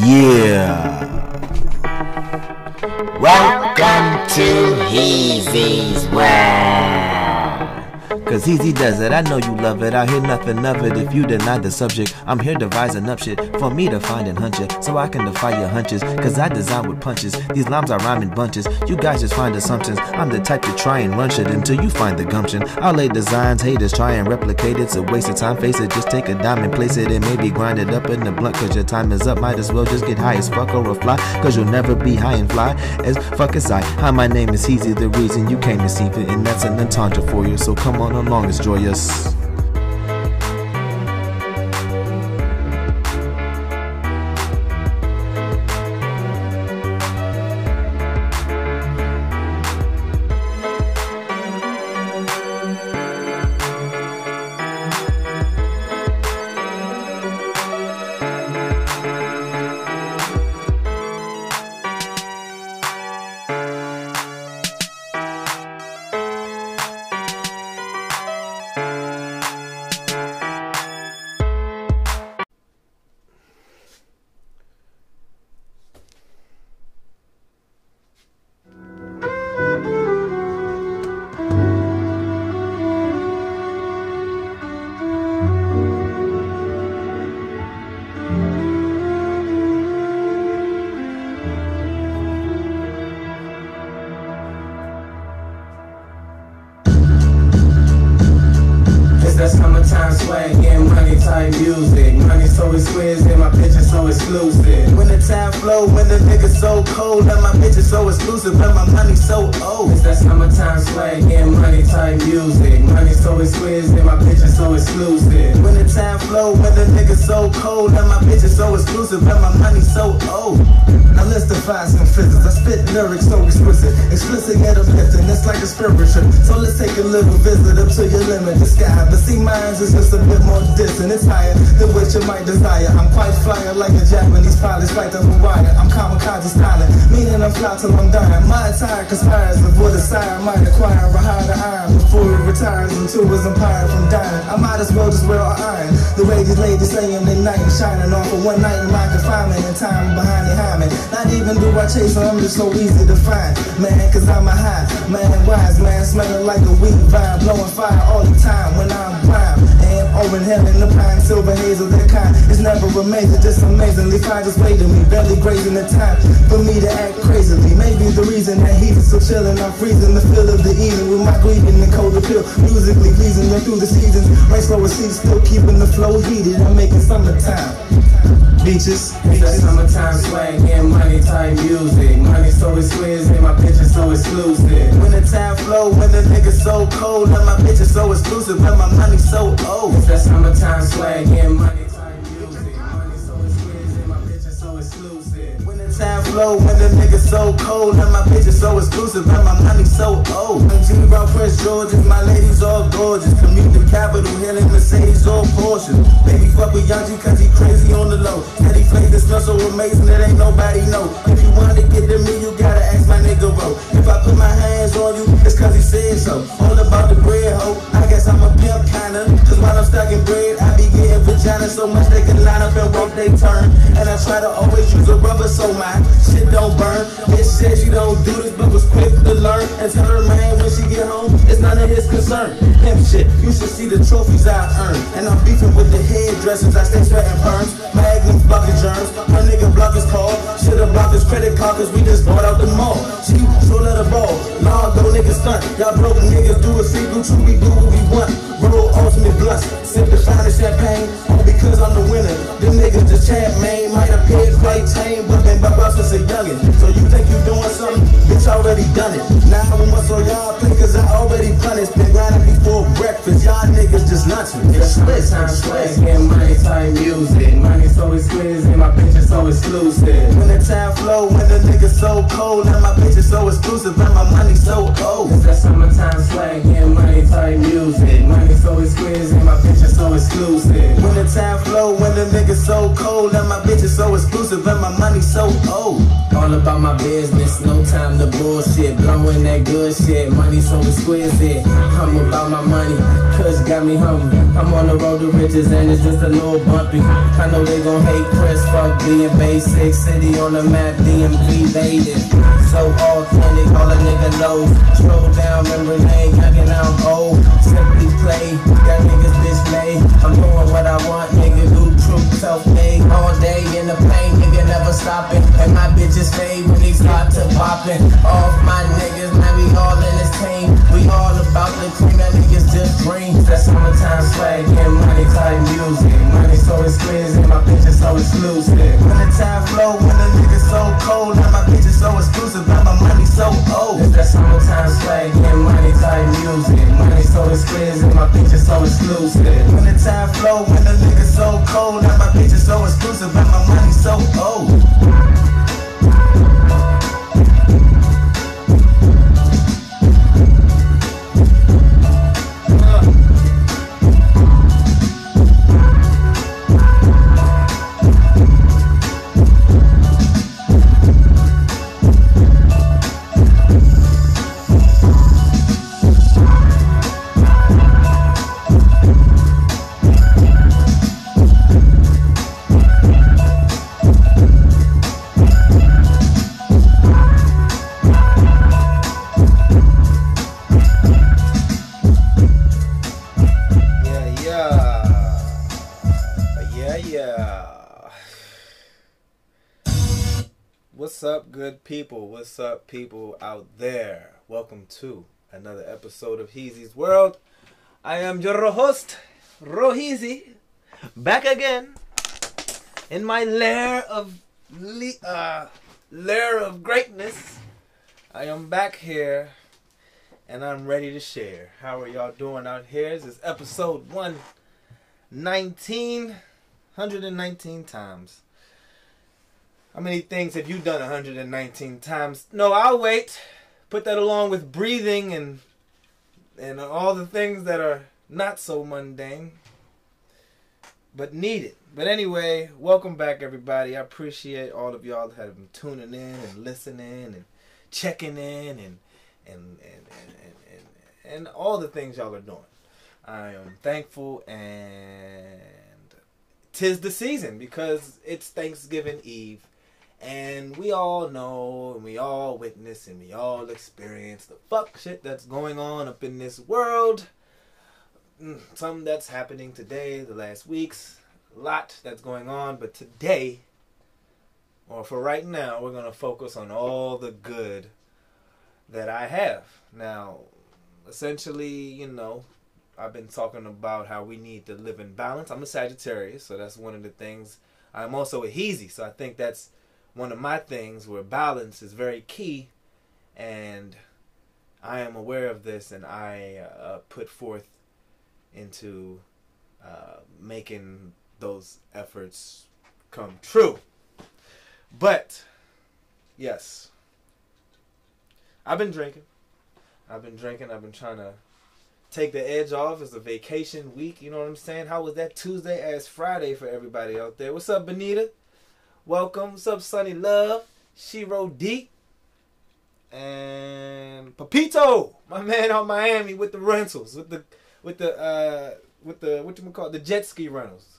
Yeah. Welcome to Heezy's World. Cause Easy does it, I know you love it. I hear nothing of it if you deny the subject. I'm here devising up shit for me to find and hunch it. So I can defy your hunches. Cause I design with punches. These lines are rhyming bunches. You guys just find assumptions. I'm the type to try and run shit until you find the gumption. I'll lay designs, haters try and replicate it. It's a waste of time, face it. Just take a dime and place it and maybe grind it up in the blunt. Cause your time is up. Might as well just get high as fuck or a fly. Cause you'll never be high and fly as fuck as I. Hi, my name is Easy, the reason you came to see it. And that's an entendre for you. So come on along, it's joyous. Is just a bit more distant. It's higher than what you might desire. I'm like a Japanese pilot, flight to Hawaii. I'm kamikaze styling, meaning I'm fly till I'm dying. My attire conspires what a sire might acquire. A higher iron before it retires into his empire from dying. I might as well just wear an iron. The way these ladies saying they night and shining off for one night in my confinement and time behind the hymen. Not even do I chase her, I'm just so easy to find. Man, cause I'm a high, man, wise man, smelling like a weed vibe, blowing fire all the time when I'm prime. And over in heaven, the pine, silver haze of that kind. It's never amazing, just amazingly fine, just wait to me, barely grazing the time for me to act crazily. Maybe the reason that heat is so chillin', I'm freezing the feel of the evening with my grieving and cold appeal. Musically pleasing them through the seasons. Rain slower seats, still keeping the flow heated. I'm making summertime. Beaches. That summertime swag and money type music. Money so exquisite, my picture so exclusive. When the time flow, when the nigga so cold, and my picture so exclusive, and my money so old. It's that summertime swag and money time flow, when the nigga so cold, and my picture so exclusive, and my money so old. When Jimmy Brown Prince George's, my ladies all gorgeous. Commute the capital, hailing Mercedes or Porsche. Baby fuck with Young cause he crazy on the low. Teddy Steady flavor smell so amazing that ain't nobody know. If you wanna get to me, you gotta ask my nigga bro. If I put my hands on you, it's cause he said so. All about the bread, ho. I guess I'm a pimp kinda. Cause while I'm stacking bread, I be getting vagina so much they can line up and wait they turn. And I try to always use a rubber so my shit don't burn. Bitch said she don't do this, but was quick to learn. And tell her man when she get home, it's none of his concern. Pimp shit, you should see the trophies I earned. And I'm beefing with the hairdressers, I stay sweating perms. Magnum blocking germs, her nigga block his call. Should've blocked his credit card cause we just bought out the mall. She so let her ball, nah, go niggas stunt. Y'all broke niggas do a do true, we do what we want. Roll ultimate blunts, sip the finest champagne, all because I'm the winner. Them niggas just chat, man, might appear quite tame, but been since a youngin'. So you think you doing something? Bitch, already done it. Now I'm must on y'all play cause I already punished. Been grinding before breakfast, y'all niggas just lunching. It's split, time swag and money type music. Money so exquisite, my picture so exclusive. When the time flow, when the nigga so cold, and my picture so exclusive, and my money so old. It's that summertime swag and money type music. Money so exquisite, my picture so exclusive. When the time flow, when the nigga so cold, and my bitch is so exclusive, and my money so old. All all about my business, no time to bullshit. Blowing that good shit, money so exquisite. I'm about my money, cuz got me hungry. I'm on the road to riches and it's just a little bumpy. I know they gon' hate Chris, fuck being basic. City on the map, DMV dated. So authentic, all a nigga knows. Stroll down memory lane, youngin' I'm old. Simply play, got niggas dismay. I'm doing what I want, nigga, do true self-made. All day in the pain, nigga never stopping. And my bitches fade when they start to popping. Off my niggas, man, we all in this team. We all about the cream, that niggas just dreams. That summertime swag, and money type music. Money so exquisite, my bitches so exclusive. When the time flow, when the niggas so cold, now my bitches so exclusive, now my money so old. It's that summertime swag, and money type music. Money so exquisite, my bitches so exclusive. When the time flow, when the niggas so cold, now my bitches so exclusive, now my money so old. Good people? What's up, people out there? Welcome to another episode of Heezy's World. I am your host, Roheezy, back again in my lair of le- uh, lair of greatness. I am back here and I'm ready to share. How are y'all doing out here? This is episode 119, 119 times. How many things have you done 119 times? No, I'll wait. Put that along with breathing and and all the things that are not so mundane but needed. But anyway, welcome back everybody. I appreciate all of y'all that have been tuning in and listening and checking in and and and and, and, and, and all the things y'all are doing. I am thankful and tis the season because it's Thanksgiving Eve and we all know and we all witness and we all experience the fuck shit that's going on up in this world. Mm, Some that's happening today, the last weeks, a lot that's going on, but today or for right now, we're going to focus on all the good that I have. Now, essentially, you know, I've been talking about how we need to live in balance. I'm a Sagittarius, so that's one of the things. I'm also a Heezy, so I think that's one of my things where balance is very key, and I am aware of this, and I uh, put forth into uh, making those efforts come true. But yes, I've been drinking. I've been drinking. I've been trying to take the edge off. It's a vacation week. You know what I'm saying? How was that Tuesday as Friday for everybody out there? What's up, Benita? Welcome. What's up, Sunny Love? Shiro D. And Papito, my man out Miami with the rentals, with the with the uh with the what you call the jet ski rentals.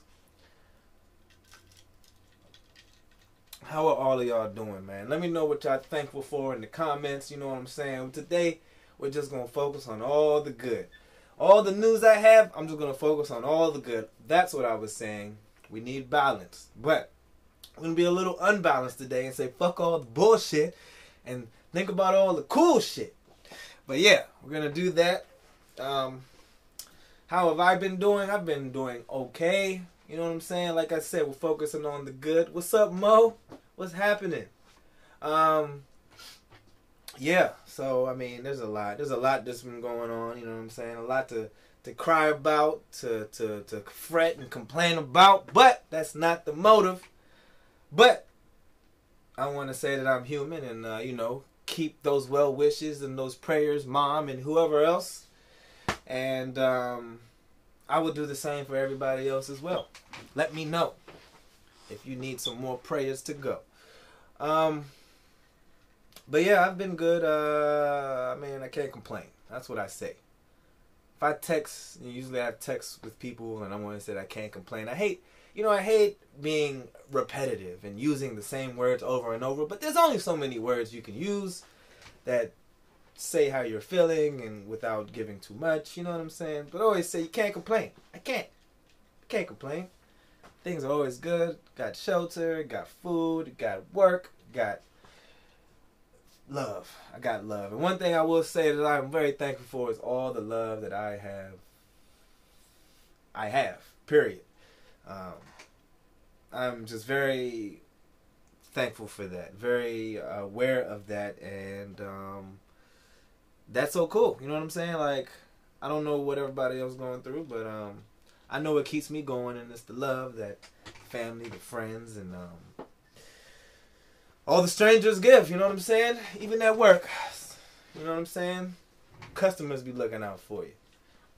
How are all of y'all doing, man? Let me know what y'all thankful for in the comments. You know what I'm saying? Today, we're just gonna focus on all the good. All the news I have, I'm just gonna focus on all the good. That's what I was saying. We need balance, but I'm gonna be a little unbalanced today and say fuck all the bullshit and think about all the cool shit. But yeah, we're gonna do that. Um, how have I been doing? I've been doing okay. You know what I'm saying? Like I said, we're focusing on the good. What's up, Mo? What's happening? Um, yeah. So I mean, there's a lot. There's a lot that's been going on. You know what I'm saying? A lot to to cry about, to to to fret and complain about. But that's not the motive. But I want to say that I'm human, and uh, you know, keep those well wishes and those prayers, mom and whoever else. And um, I will do the same for everybody else as well. Let me know if you need some more prayers to go. Um, but yeah, I've been good. Uh, I mean, I can't complain. That's what I say. If I text, usually I text with people, and I want to say I can't complain. I hate, you know, I hate being repetitive and using the same words over and over. But there's only so many words you can use that say how you're feeling and without giving too much. You know what I'm saying? But I always say you can't complain. I can't. I can't complain. Things are always good. Got shelter, got food, got work, got love. I got love. And one thing I will say that I'm very thankful for is all the love that I have. I have. Period. Um, I'm just very thankful for that. Very aware of that, and um, that's so cool. You know what I'm saying? Like, I don't know what everybody else going through, but um, I know it keeps me going, and it's the love that family, the friends, and um, all the strangers give. You know what I'm saying? Even at work, you know what I'm saying? Customers be looking out for you.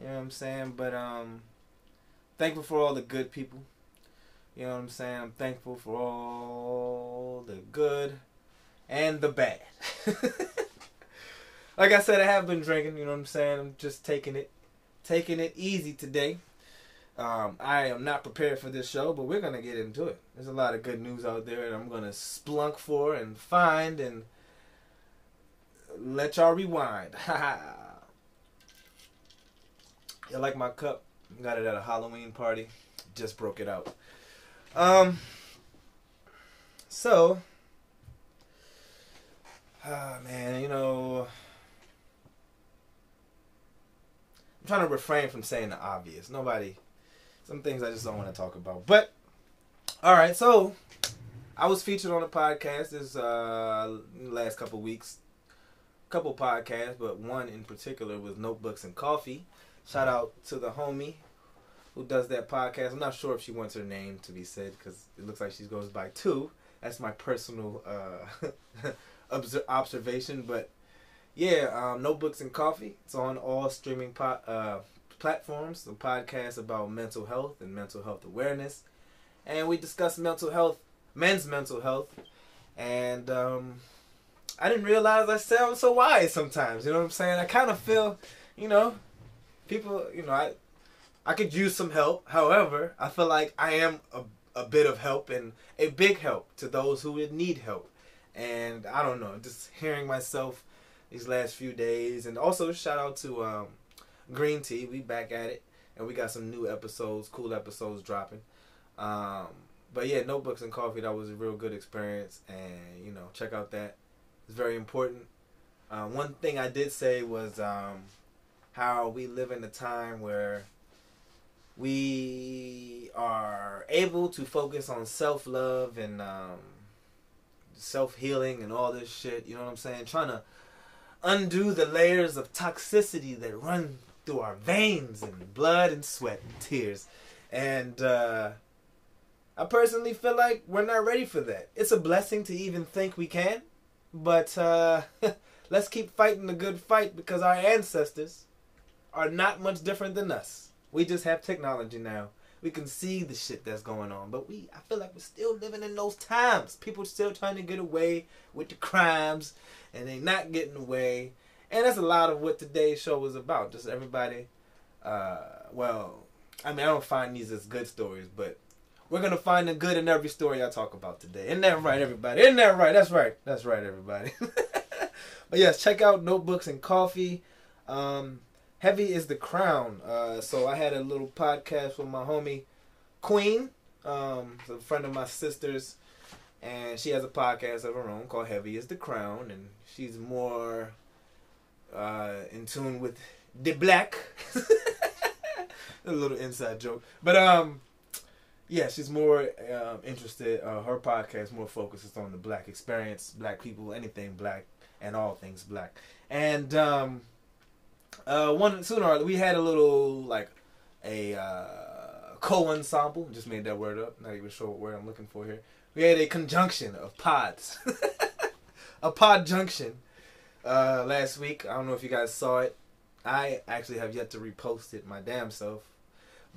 You know what I'm saying? But um, thankful for all the good people. You know what I'm saying? I'm thankful for all the good and the bad. like I said, I have been drinking. You know what I'm saying? I'm just taking it, taking it easy today. Um, I am not prepared for this show, but we're gonna get into it. There's a lot of good news out there, and I'm gonna splunk for and find and let y'all rewind. you like my cup? Got it at a Halloween party. Just broke it out. Um. So. Ah man, you know. I'm trying to refrain from saying the obvious. Nobody. Some things I just don't want to talk about. But. All right, so. I was featured on a podcast this uh, last couple weeks. Couple podcasts, but one in particular was Notebooks and Coffee. Shout out to the homie who does that podcast. I'm not sure if she wants her name to be said because it looks like she goes by two. That's my personal uh, observation, but yeah, um, Notebooks and Coffee. It's on all streaming po- uh, platforms. A podcast about mental health and mental health awareness, and we discuss mental health, men's mental health, and um, I didn't realize I sound so wise sometimes. You know what I'm saying? I kind of feel, you know, people, you know, I I could use some help. However, I feel like I am a, a bit of help and a big help to those who need help. And I don't know, just hearing myself these last few days, and also shout out to um, Green Tea. We back at it, and we got some new episodes, cool episodes dropping. Um, but yeah, notebooks and coffee. That was a real good experience, and you know, check out that. It's very important. Uh, one thing I did say was um, how we live in a time where we are able to focus on self love and um, self healing and all this shit. You know what I'm saying? Trying to undo the layers of toxicity that run through our veins and blood and sweat and tears. And uh, I personally feel like we're not ready for that. It's a blessing to even think we can, but uh, let's keep fighting the good fight because our ancestors are not much different than us. We just have technology now. We can see the shit that's going on, but we I feel like we're still living in those times. People still trying to get away with the crimes, and they not getting away. And that's a lot of what today's show was about. Just everybody. Uh, well, I mean, I don't find these as good stories, but we're gonna find the good in every story I talk about today. Isn't that right, everybody? Isn't that right? That's right. That's right, everybody. but yes, check out Notebooks and Coffee. Um, Heavy is the crown. Uh, so I had a little podcast with my homie Queen, um, a friend of my sister's, and she has a podcast of her own called Heavy is the Crown, and she's more uh, in tune with the black. a little inside joke, but um, yeah, she's more um, interested. Uh, her podcast more focuses on the black experience, black people, anything black, and all things black, and um uh, one sooner or we had a little like a uh, co-ensemble. Just made that word up. Not even sure what word I'm looking for here. We had a conjunction of pods, a pod junction uh, last week. I don't know if you guys saw it. I actually have yet to repost it my damn self.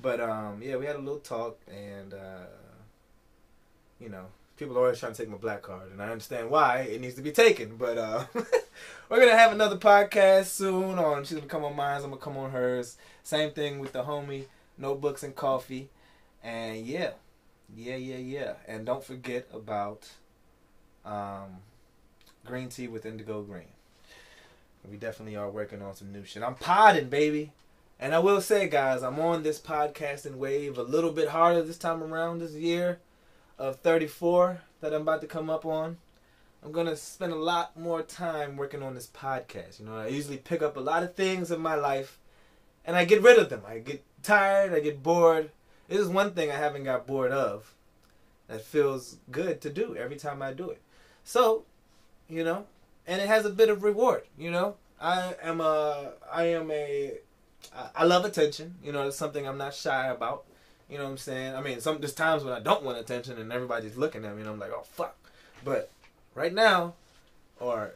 But um, yeah, we had a little talk, and uh, you know, People are always trying to take my black card, and I understand why it needs to be taken. But uh, we're gonna have another podcast soon. On she's gonna come on mine, I'm gonna come on hers. Same thing with the homie notebooks and coffee, and yeah, yeah, yeah, yeah. And don't forget about um, green tea with indigo green. We definitely are working on some new shit. I'm podding, baby. And I will say, guys, I'm on this podcasting wave a little bit harder this time around this year of 34 that I'm about to come up on. I'm going to spend a lot more time working on this podcast. You know, I usually pick up a lot of things in my life and I get rid of them. I get tired, I get bored. This is one thing I haven't got bored of that feels good to do every time I do it. So, you know, and it has a bit of reward, you know. I am a I am a I love attention. You know, it's something I'm not shy about. You know what I'm saying? I mean, some there's times when I don't want attention and everybody's looking at me and I'm like, oh fuck. But right now, or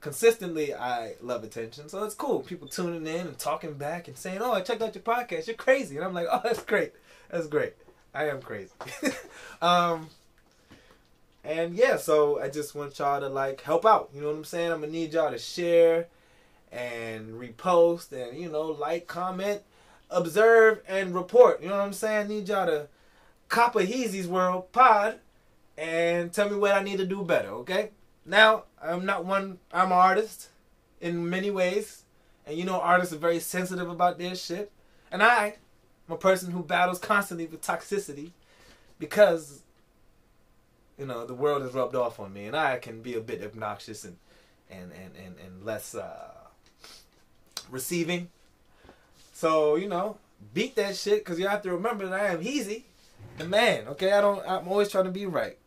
consistently, I love attention, so it's cool. People tuning in and talking back and saying, "Oh, I checked out your podcast. You're crazy," and I'm like, "Oh, that's great. That's great. I am crazy." um, and yeah, so I just want y'all to like help out. You know what I'm saying? I'm gonna need y'all to share and repost and you know like, comment, observe, and report. You know what I'm saying? I need y'all to copper Heezy's World Pod and tell me what I need to do better. Okay? Now I'm not one. I'm an artist in many ways, and you know artists are very sensitive about their shit. And I, I'm a person who battles constantly with toxicity because you know the world has rubbed off on me, and I can be a bit obnoxious and and and and, and less. Uh, receiving. So you know, beat that shit because you have to remember that I am Heezy, the man. Okay, I don't. I'm always trying to be right.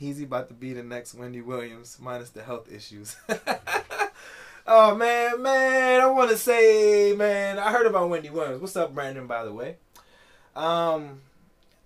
Heezy about to be the next Wendy Williams, minus the health issues. oh man, man, I want to say, man, I heard about Wendy Williams. What's up, Brandon? By the way, um,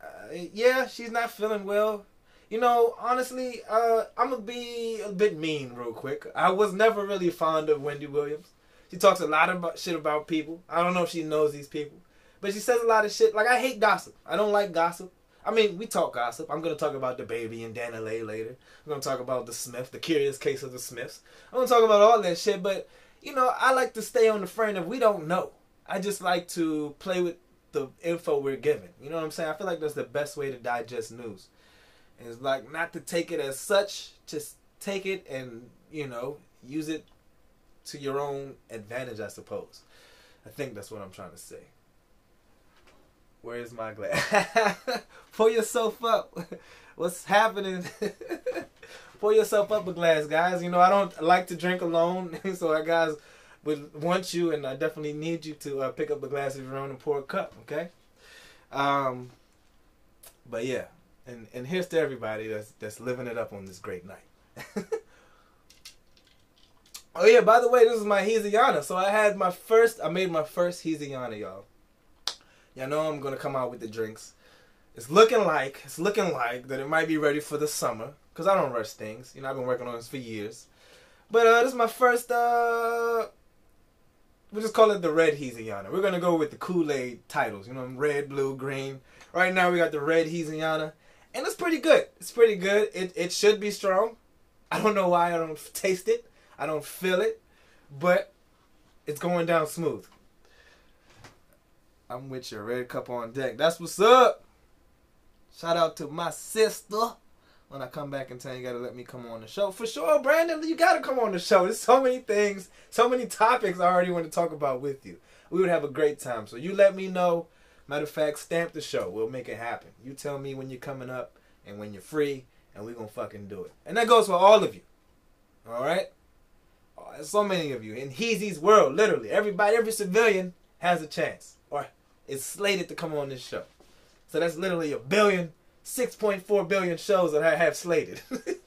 uh, yeah, she's not feeling well. You know, honestly, uh, I'm gonna be a bit mean real quick. I was never really fond of Wendy Williams. She talks a lot about shit about people. I don't know if she knows these people, but she says a lot of shit. Like I hate gossip. I don't like gossip. I mean, we talk gossip. I'm gonna talk about DaBaby and DaniLeigh later. I'm gonna talk about the Smith, the curious case of the Smiths. I'm gonna talk about all that shit. But you know, I like to stay on the frame of we don't know. I just like to play with the info we're given. You know what I'm saying? I feel like that's the best way to digest news. It's like not to take it as such, just take it and you know use it to your own advantage, I suppose. I think that's what I'm trying to say. Where's my glass? Pull yourself up. What's happening? Pull yourself up a glass, guys. You know, I don't like to drink alone, so I guys would want you, and I definitely need you to uh, pick up a glass of your own and pour a cup, okay? Um, but yeah, and and here's to everybody that's that's living it up on this great night. Oh yeah, by the way, this is my Heezyana. So I had my first, I made my first Heezyana, y'all. Y'all know I'm gonna come out with the drinks. It's looking like, it's looking like that it might be ready for the summer. Cause I don't rush things. You know, I've been working on this for years. But uh, this is my first, uh, we'll just call it the red Heezyana. We're gonna go with the Kool-Aid titles. You know, red, blue, green. Right now we got the red Heezyana. And it's pretty good. It's pretty good. It, it should be strong. I don't know why I don't taste it. I don't feel it, but it's going down smooth. I'm with your red cup on deck. That's what's up. Shout out to my sister. When I come back and tell you, gotta let me come on the show. For sure, Brandon, you gotta come on the show. There's so many things, so many topics I already want to talk about with you. We would have a great time. So you let me know. Matter of fact, stamp the show. We'll make it happen. You tell me when you're coming up and when you're free, and we're gonna fucking do it. And that goes for all of you. Alright? so many of you in Heezy's world, literally everybody, every civilian has a chance or is slated to come on this show. So that's literally a billion, 6.4 billion shows that I have slated.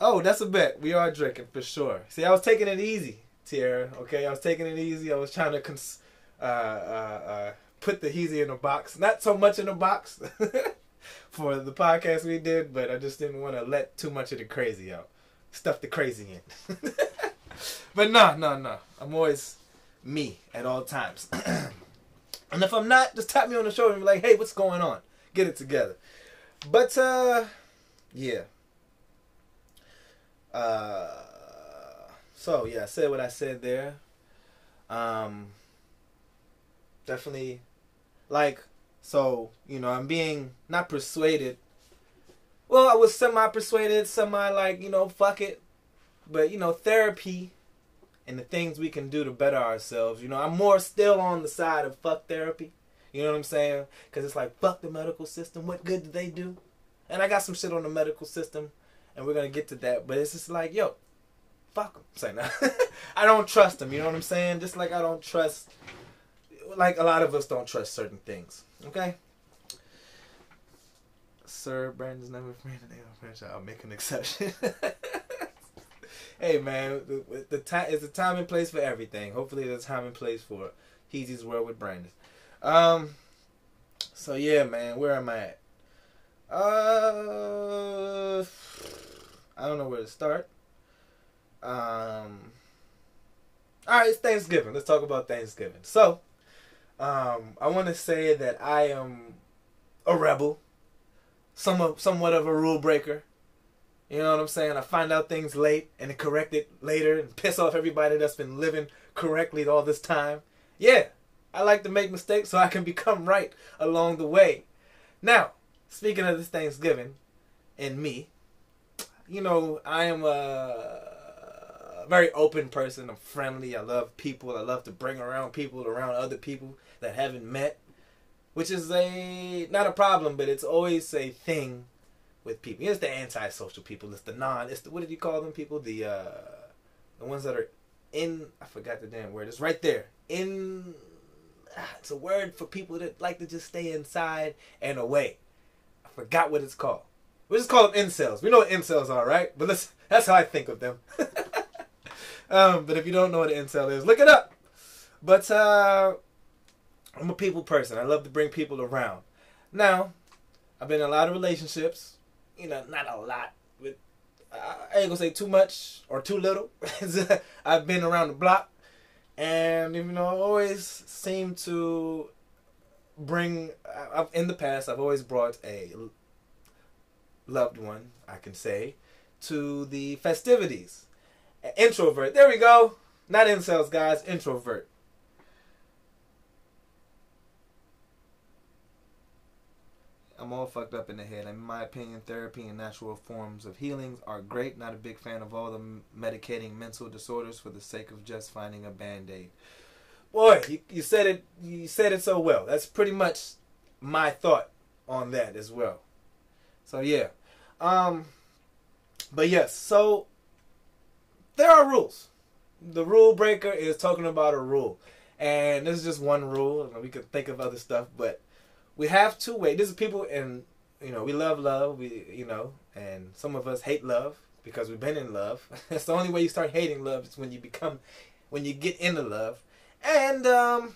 oh, that's a bet. We are drinking for sure. See, I was taking it easy, Tierra. Okay, I was taking it easy. I was trying to cons- uh, uh, uh, put the Heezy in a box. Not so much in a box for the podcast we did, but I just didn't want to let too much of the crazy out stuff the crazy in. but no, no, no. I'm always me at all times. and if I'm not, just tap me on the shoulder and be like, hey, what's going on? Get it together. But uh, yeah. Uh, so yeah, I said what I said there. Um, definitely, like, so you know, I'm being not persuaded. Well, I was semi persuaded, semi like you know, fuck it. But you know, therapy and the things we can do to better ourselves. You know, I'm more still on the side of fuck therapy. You know what I'm saying? Because it's like fuck the medical system. What good do they do? And I got some shit on the medical system, and we're gonna get to that. But it's just like, yo, fuck them. Say no. I don't trust them. You know what I'm saying? Just like I don't trust, like a lot of us don't trust certain things. Okay. Sir Brandon's never friend of French. I'll make an exception. hey man, the, the time is a time and place for everything. Hopefully, there's a time and place for Heezy's World with Brandon. Um. So yeah, man, where am I at? Uh, I don't know where to start. Um. All right, it's Thanksgiving. Let's talk about Thanksgiving. So, um, I want to say that I am a rebel, some somewhat of a rule breaker. You know what I'm saying? I find out things late and correct it later and piss off everybody that's been living correctly all this time. Yeah, I like to make mistakes so I can become right along the way. Now, speaking of this Thanksgiving and me, you know, I am a very open person. I'm friendly. I love people. I love to bring around people around other people that haven't met, which is a not a problem, but it's always a thing with people. It's the antisocial people. It's the non. It's the what did you call them? People the uh the ones that are in. I forgot the damn word. It's right there. In. Ah, it's a word for people that like to just stay inside and away. I forgot what it's called. We just call them incels. We know what incels are, right? But that's how I think of them. um, but if you don't know what an incel is, look it up. But uh, I'm a people person. I love to bring people around. Now, I've been in a lot of relationships you know, not a lot. But I ain't gonna say too much or too little. I've been around the block, and you know, I always seem to bring. I've, in the past, I've always brought a loved one, I can say, to the festivities. Introvert. There we go. Not incels, guys. Introvert. I'm all fucked up in the head. In my opinion, therapy and natural forms of healings are great. Not a big fan of all the medicating mental disorders for the sake of just finding a band aid. Boy, you, you said it. You said it so well. That's pretty much my thought on that as well. So yeah, um, but yes. So there are rules. The rule breaker is talking about a rule, and this is just one rule. We could think of other stuff, but we have to wait. This is people, and you know, we love love. We, you know, and some of us hate love because we've been in love. That's the only way you start hating love is when you become, when you get into love, and um.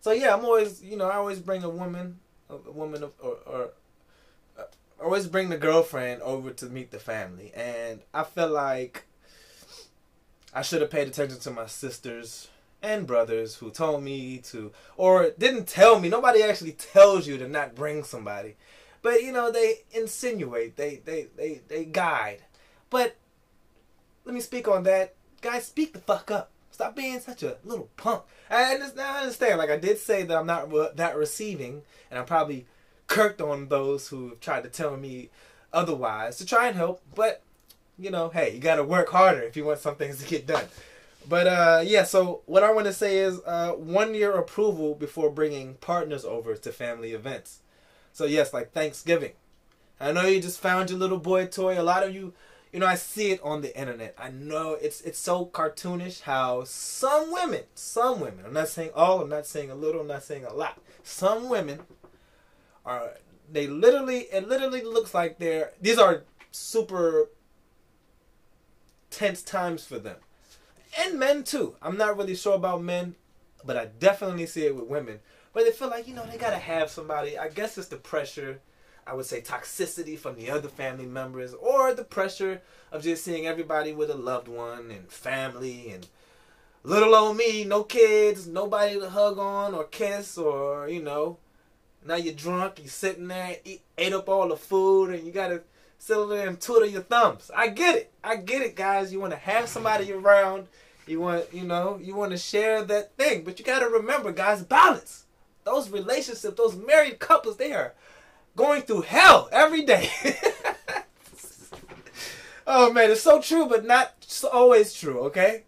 So yeah, I'm always, you know, I always bring a woman, a woman, of, or, or uh, always bring the girlfriend over to meet the family, and I feel like I should have paid attention to my sisters and brothers who told me to, or didn't tell me. Nobody actually tells you to not bring somebody, but you know they insinuate, they they they they guide. But let me speak on that, guys. Speak the fuck up. Stop being such a little punk. I understand. Like I did say that I'm not that receiving, and I'm probably kirked on those who have tried to tell me otherwise to try and help. But you know, hey, you got to work harder if you want some things to get done. But uh, yeah, so what I want to say is uh, one year approval before bringing partners over to family events. So yes, like Thanksgiving. I know you just found your little boy toy. A lot of you, you know, I see it on the internet. I know it's it's so cartoonish how some women, some women. I'm not saying all. I'm not saying a little. I'm not saying a lot. Some women are. They literally. It literally looks like they're. These are super tense times for them and men too. I'm not really sure about men, but I definitely see it with women. But they feel like you know they gotta have somebody. I guess it's the pressure. I would say toxicity from the other family members, or the pressure of just seeing everybody with a loved one and family and little old me, no kids, nobody to hug on or kiss or you know, Now you're drunk, you're sitting there, eat, ate up all the food, and you gotta sit there and twiddle your thumbs. I get it. I get it, guys. You want to have somebody around. You want, you know, you want to share that thing. But you gotta remember, guys, balance. Those relationships, those married couples, they are going through hell every day. oh man, it's so true, but not always true. Okay.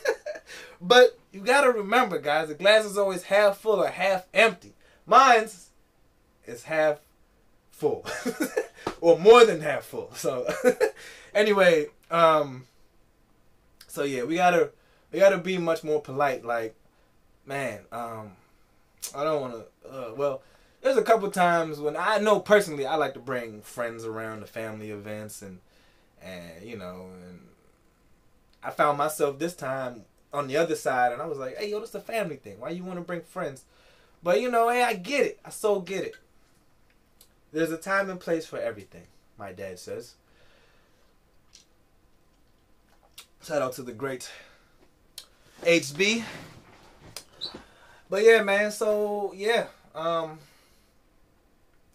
but you gotta remember, guys, the glass is always half full or half empty. Mine's is half full. or more than half full. So anyway, um so yeah, we gotta we gotta be much more polite. Like, man, um I don't wanna uh, well, there's a couple times when I know personally I like to bring friends around to family events and and you know and I found myself this time on the other side and I was like, hey yo, this is a family thing. Why you wanna bring friends? But you know, hey, I get it. I so get it. There's a time and place for everything, my dad says. Shout out to the great HB. But yeah, man, so yeah. Um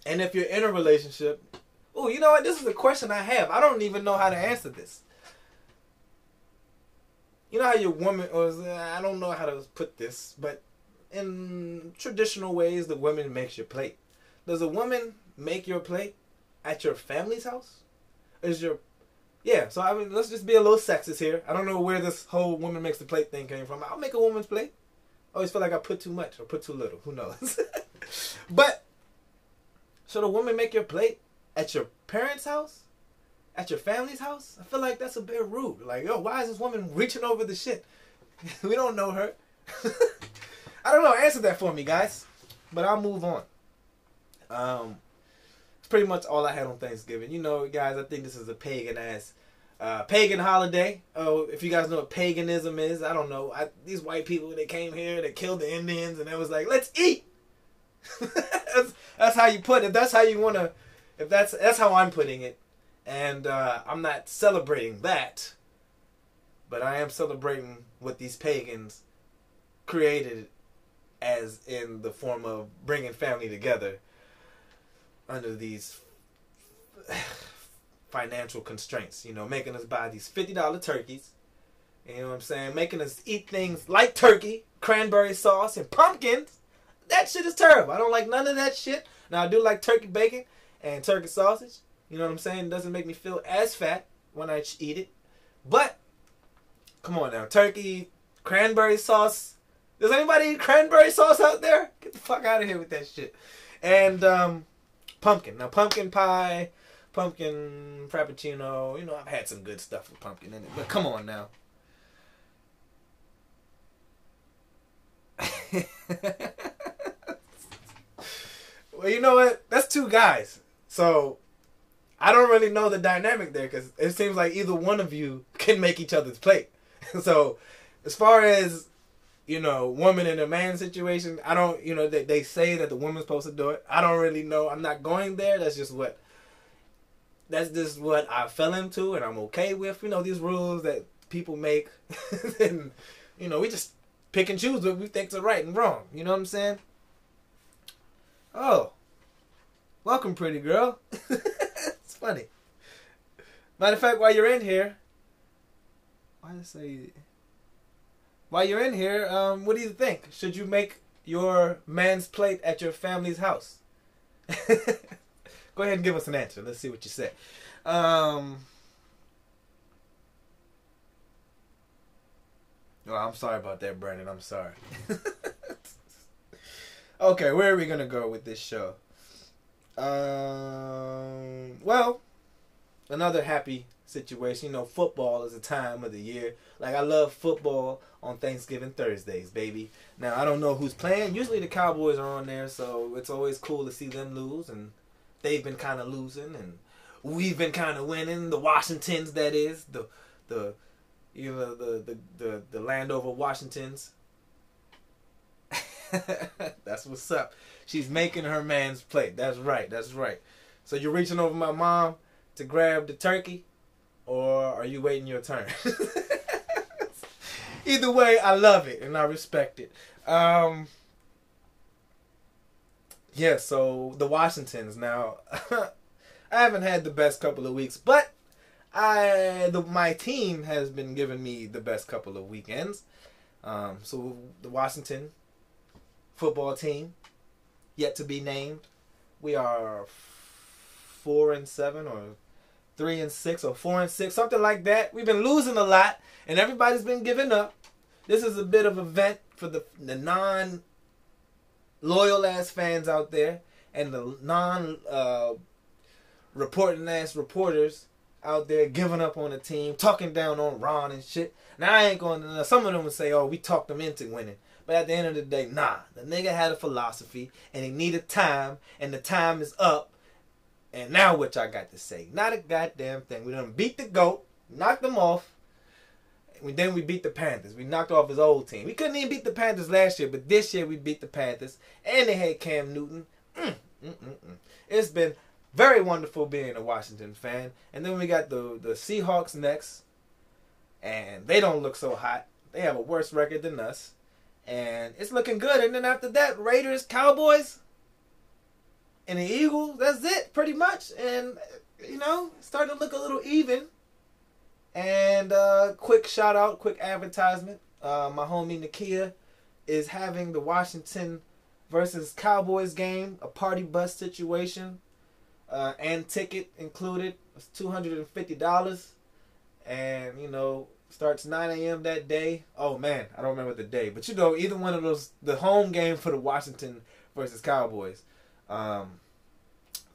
and if you're in a relationship, oh, you know what? This is a question I have. I don't even know how to answer this. You know how your woman, or I don't know how to put this, but in traditional ways, the woman makes your plate. Does a woman make your plate at your family's house? Is your yeah? So I mean, let's just be a little sexist here. I don't know where this whole woman makes the plate thing came from. I'll make a woman's plate. I always feel like I put too much or put too little. Who knows? but should a woman make your plate at your parents' house? At your family's house? I feel like that's a bit rude. Like, yo, why is this woman reaching over the shit? we don't know her. I don't know. Answer that for me, guys. But I'll move on. Um, it's pretty much all I had on Thanksgiving. You know, guys, I think this is a pagan ass, uh, pagan holiday. Oh, if you guys know what paganism is, I don't know. I, these white people, they came here, they killed the Indians, and it was like, let's eat. that's, that's how you put it. That's how you want to. If that's that's how I'm putting it, and uh, I'm not celebrating that, but I am celebrating what these pagans created as in the form of bringing family together under these financial constraints. You know, making us buy these fifty dollar turkeys. You know what I'm saying? Making us eat things like turkey, cranberry sauce, and pumpkins. That shit is terrible. I don't like none of that shit. Now I do like turkey bacon and turkey sausage. You know what I'm saying? It doesn't make me feel as fat when I eat it. But come on now, turkey, cranberry sauce. Does anybody eat cranberry sauce out there? Get the fuck out of here with that shit. And um, pumpkin. Now pumpkin pie, pumpkin frappuccino. You know I've had some good stuff with pumpkin in it, but come on now. well, you know what? That's two guys. So I don't really know the dynamic there because it seems like either one of you can make each other's plate. so as far as you know, woman in a man situation, I don't, you know, they, they say that the woman's supposed to do it. I don't really know. I'm not going there. That's just what, that's just what I fell into and I'm okay with. You know, these rules that people make. and, you know, we just pick and choose what we think's right and wrong. You know what I'm saying? Oh, welcome, pretty girl. it's funny. Matter of fact, while you're in here, why did I say? While you're in here, um, what do you think? Should you make your man's plate at your family's house? Go ahead and give us an answer. Let's see what you say. Um, oh, I'm sorry about that, Brandon. I'm sorry. okay, where are we gonna go with this show? Um, well, another happy situation. You know, football is a time of the year. Like I love football on Thanksgiving Thursdays, baby. Now I don't know who's playing. Usually the Cowboys are on there, so it's always cool to see them lose. And they've been kind of losing, and we've been kind of winning. The Washingtons, that is the the you know the the the, the Landover Washingtons. that's what's up. She's making her man's plate. That's right. That's right. So you're reaching over my mom to grab the turkey, or are you waiting your turn? Either way, I love it and I respect it. Um, yeah, so the Washingtons now. I haven't had the best couple of weeks, but I the my team has been giving me the best couple of weekends. Um, so the Washington football team, yet to be named, we are four and seven or three and six or four and six, something like that. We've been losing a lot, and everybody's been giving up. This is a bit of a vent for the the non loyal ass fans out there and the non uh, reporting ass reporters out there giving up on the team, talking down on Ron and shit. Now I ain't going to. Some of them would say, "Oh, we talked them into winning," but at the end of the day, nah. The nigga had a philosophy, and he needed time, and the time is up. And now what y'all got to say? Not a goddamn thing. We done beat the goat, knocked them off. We, then we beat the Panthers. We knocked off his old team. We couldn't even beat the Panthers last year, but this year we beat the Panthers, and they had Cam Newton. Mm, mm, mm, mm. It's been very wonderful being a Washington fan. And then we got the the Seahawks next, and they don't look so hot. They have a worse record than us, and it's looking good. And then after that, Raiders, Cowboys, and the Eagles. That's it, pretty much. And you know, starting to look a little even. And uh, quick shout out, quick advertisement. Uh, my homie Nakia is having the Washington versus Cowboys game, a party bus situation uh, and ticket included. It's two hundred and fifty dollars, and you know starts nine a.m. that day. Oh man, I don't remember the day, but you know either one of those the home game for the Washington versus Cowboys. Um,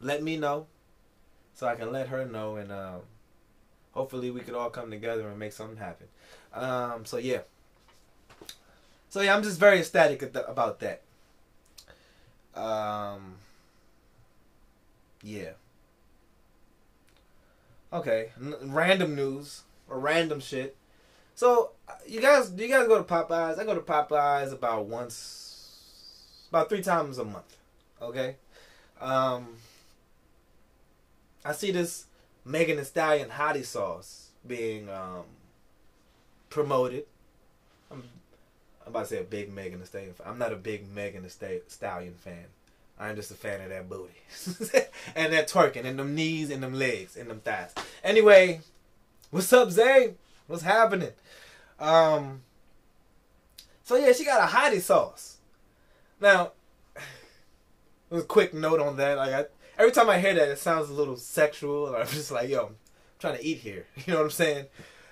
let me know so I can let her know, and um, hopefully we could all come together and make something happen. Um, so yeah. So yeah, I'm just very ecstatic about that. Um, yeah. Okay, N- random news or random shit. So you guys, do you guys go to Popeyes? I go to Popeyes about once, about three times a month. Okay. Um, I see this Megan Thee Stallion hottie sauce being um, promoted. I'm, I'm about to say a big Megan Thee Stallion. I'm not a big Megan Thee Stallion fan. I'm just a fan of that booty. and that twerking and them knees and them legs and them thighs. Anyway, what's up, Zay? What's happening? Um So yeah, she got a hottie sauce. Now, a quick note on that. Like I, every time I hear that, it sounds a little sexual. I'm just like, yo, I'm trying to eat here. You know what I'm saying?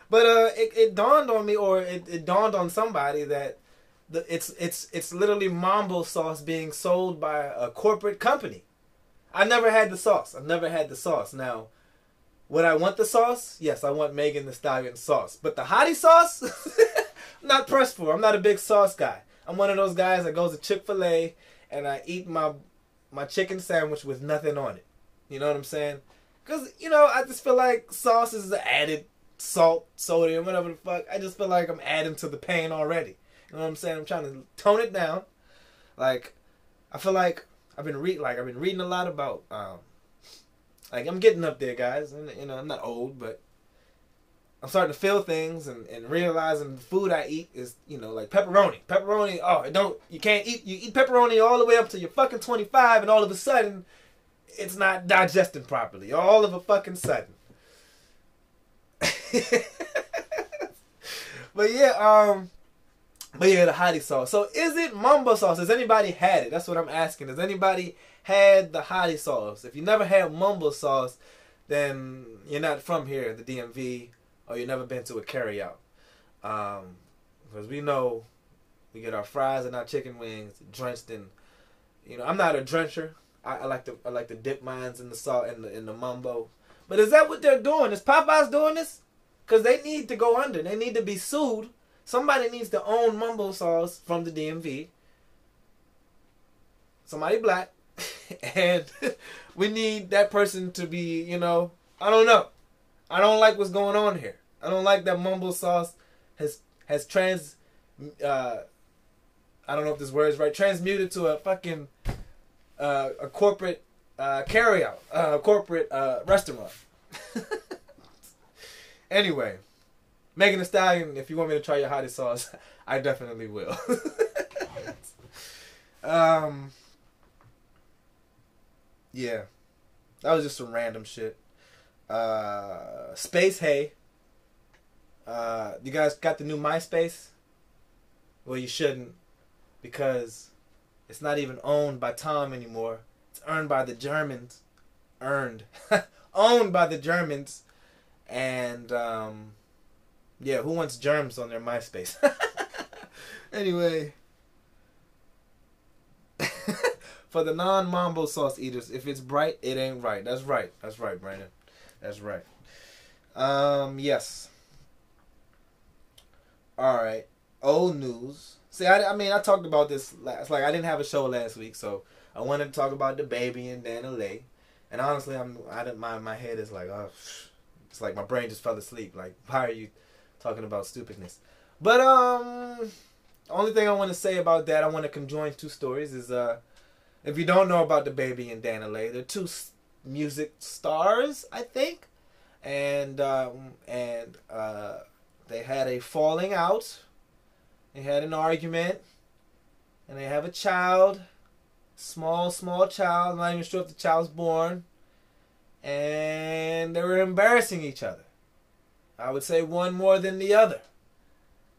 But uh, it, it dawned on me, or it, it dawned on somebody that the, it's it's it's literally mambo sauce being sold by a corporate company. I never had the sauce. I've never had the sauce. Now, would I want the sauce? Yes, I want Megan Thee Stallion sauce. But the hottie sauce, I'm not pressed for. I'm not a big sauce guy. I'm one of those guys that goes to Chick Fil A and I eat my my chicken sandwich with nothing on it. You know what I'm saying? Because you know I just feel like sauce is added salt, sodium, whatever the fuck. I just feel like I'm adding to the pain already. You know what I'm saying? I'm trying to tone it down. Like, I feel like I've been read like I've been reading a lot about um, like I'm getting up there, guys. And you know, I'm not old, but I'm starting to feel things and, and realizing the food I eat is, you know, like pepperoni. Pepperoni, oh, it don't you can't eat you eat pepperoni all the way up to you're fucking 25 and all of a sudden it's not digesting properly. All of a fucking sudden. but yeah, um but yeah, the hottie sauce. So is it mambo sauce? Has anybody had it? That's what I'm asking. Has anybody had the hottie sauce? If you never had mambo sauce, then you're not from here, the DMV, or you've never been to a carryout. Um, because we know we get our fries and our chicken wings drenched in. You know, I'm not a drencher. I, I like to I like to dip mines in the salt and the in the mambo. But is that what they're doing? Is Popeyes doing this? Because they need to go under. They need to be sued Somebody needs to own Mambo Sauce from the DMV. Somebody black. and we need that person to be, you know, I don't know. I don't like what's going on here. I don't like that mambo Sauce has has trans uh I don't know if this word is right, transmuted to a fucking uh, a corporate uh, carryout, uh, corporate uh, restaurant. anyway, Megan Thee Stallion, if you want me to try your hottest sauce, I definitely will. um, yeah, that was just some random shit. Uh, SpaceHey. Uh, you guys got the new MySpace? Well, you shouldn't, because it's not even owned by Tom anymore. It's earned by the Germans. Earned. owned by the Germans. And, um, yeah, who wants germs on their MySpace? anyway. For the non mambo sauce eaters, if it's bright, it ain't right. That's right. That's right, Brandon. That's right. Um, yes. All right. Old news. See, I, I mean, I talked about this last. Like, I didn't have a show last week, so I wanted to talk about DaBaby and DaniLeigh. And honestly, I'm. I didn't. My my head is like, oh, it's like my brain just fell asleep. Like, why are you talking about stupidness? But um, only thing I want to say about that, I want to conjoin two stories. Is uh, if you don't know about DaBaby and DaniLeigh, they're two music stars, I think, and um, and uh, they had a falling out. They had an argument, and they have a child, small small child. I'm not even sure if the child's born, and they were embarrassing each other. I would say one more than the other.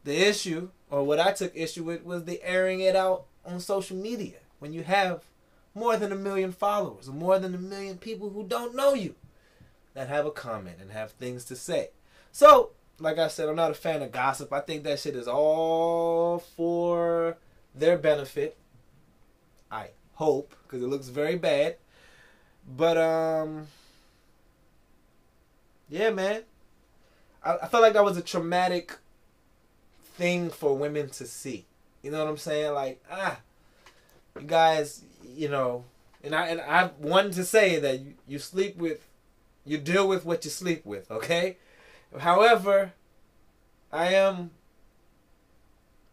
The issue, or what I took issue with, was the airing it out on social media when you have more than a million followers or more than a million people who don't know you that have a comment and have things to say. So, like I said, I'm not a fan of gossip. I think that shit is all for their benefit. I hope, because it looks very bad. But, um, yeah, man. I, I felt like that was a traumatic thing for women to see. You know what I'm saying? Like, ah, you guys, you know, and I and I wanted to say that you, you sleep with, you deal with what you sleep with. Okay. However, I am.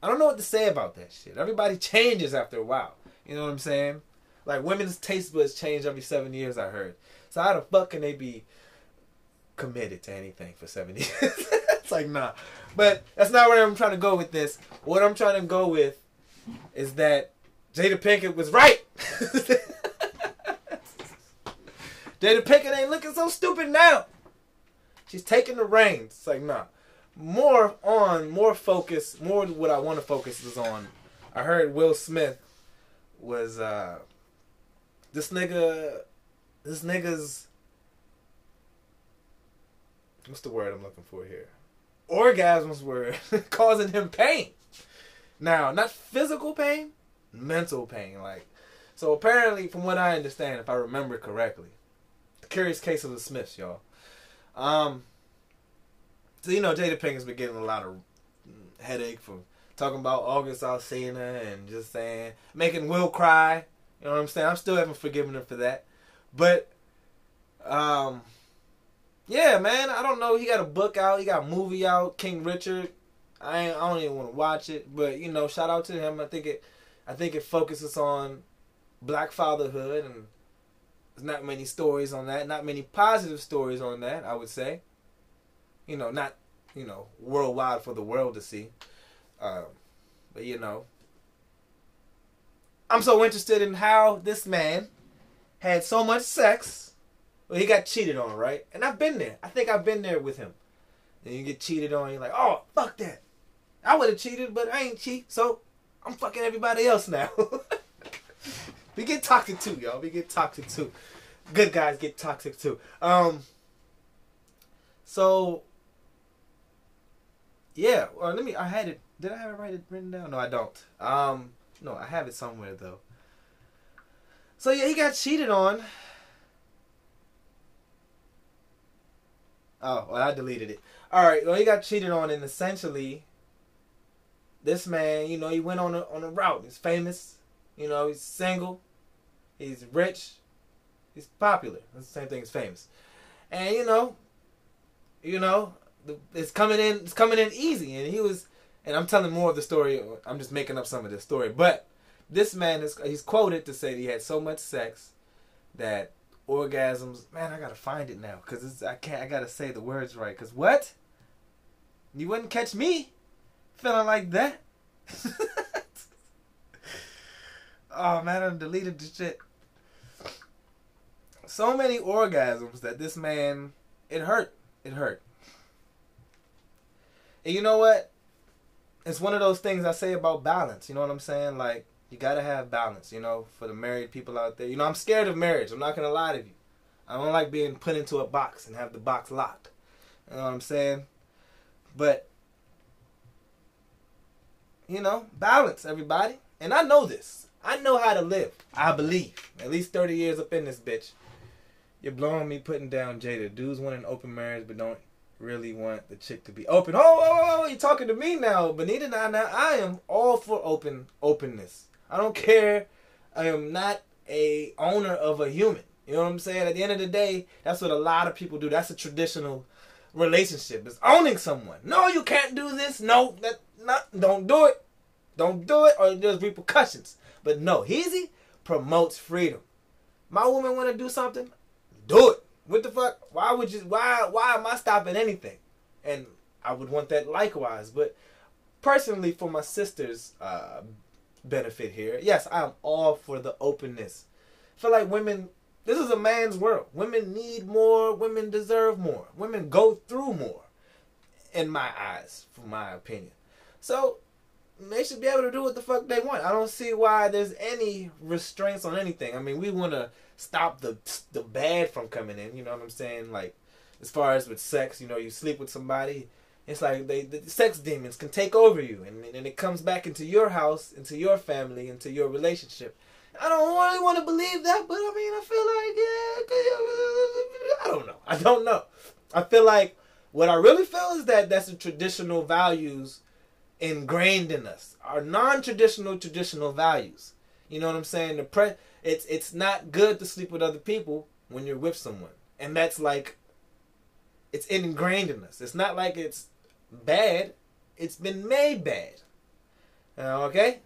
I don't know what to say about that shit. Everybody changes after a while. You know what I'm saying? Like women's taste buds change every seven years. I heard. So how the fuck can they be committed to anything for seven years? it's like nah. But that's not where I'm trying to go with this. What I'm trying to go with is that Jada Pinkett was right. Jada Pinkett ain't looking so stupid now. She's taking the reins. It's like nah. More on, more focus, more what I want to focus is on. I heard Will Smith was uh this nigga this nigga's what's the word I'm looking for here? Orgasms were causing him pain. Now, not physical pain, mental pain. Like, so apparently, from what I understand, if I remember correctly, the curious case of the Smiths, y'all. Um, so you know, Jada Pinkett's been getting a lot of headache from talking about August Alsina and just saying making Will cry. You know what I'm saying? I'm still haven't forgiven her for that, but um, yeah, man. I don't know. He got a book out. He got a movie out. King Richard. I I don't even want to watch it, but you know, shout out to him. I think it, I think it focuses on black fatherhood and there's not many stories on that. Not many positive stories on that. I would say. You know, not you know worldwide for the world to see. Um, but you know, I'm so interested in how this man had so much sex. Well, he got cheated on, right? And I've been there. I think I've been there with him. And you get cheated on, you're like, oh, fuck that. I would have cheated, but I ain't cheat, so I'm fucking everybody else now. we get toxic too, y'all. We get toxic too. Good guys get toxic too. Um. So. Yeah. Well, let me. I had it. Did I have it written down? No, I don't. Um. No, I have it somewhere though. So yeah, he got cheated on. Oh, well, I deleted it. All right, well, he got cheated on, and essentially, this man, you know, he went on a on a route. He's famous, you know, he's single, he's rich, he's popular. That's the same thing as famous, and you know, you know, it's coming in, it's coming in easy, and he was, and I'm telling more of the story. I'm just making up some of this story, but this man is he's quoted to say he had so much sex that orgasms. Man, I gotta find it now because I can't. I gotta say the words right. Cause what? You wouldn't catch me feeling like that. oh man, I deleted the shit. so many orgasms that this man it hurt. It hurt. And you know what? It's one of those things I say about balance. You know what I'm saying? Like you gotta have balance. You know, for the married people out there. You know, I'm scared of marriage. I'm not gonna lie to you. I don't like being put into a box and have the box locked. You know what I'm saying? But you know, balance, everybody. And I know this. I know how to live. I believe. At least 30 years up in this bitch. You're blowing me putting down Jada. Dudes want an open marriage, but don't really want the chick to be open. Oh, oh, oh, oh you're talking to me now. Benita, now, now, I am all for open openness. I don't care. I am not a owner of a human. You know what I'm saying? At the end of the day, that's what a lot of people do. That's a traditional relationship. It's owning someone. No, you can't do this. No, that not. Don't do it. Don't do it, or there's repercussions. But no, Heezy promotes freedom. My woman want to do something, do it. What the fuck? Why would you? Why? Why am I stopping anything? And I would want that likewise. But personally, for my sister's uh, benefit here, yes, I'm all for the openness. I feel like women. This is a man's world. Women need more. Women deserve more. Women go through more, in my eyes, for my opinion. So they should be able to do what the fuck they want. I don't see why there's any restraints on anything. I mean, we want to stop the the bad from coming in. You know what I'm saying? Like, as far as with sex, you know, you sleep with somebody, it's like they the sex demons can take over you, and and it comes back into your house, into your family, into your relationship. I don't really want to believe that, but I mean, I feel like yeah, I don't know. I don't know. I feel like what I really feel is that that's the traditional values ingrained in us. Our non-traditional traditional values. You know what I'm saying? The pre it's it's not good to sleep with other people when you're with someone. And that's like it's ingrained in us. It's not like it's bad. It's been made bad. Uh, okay?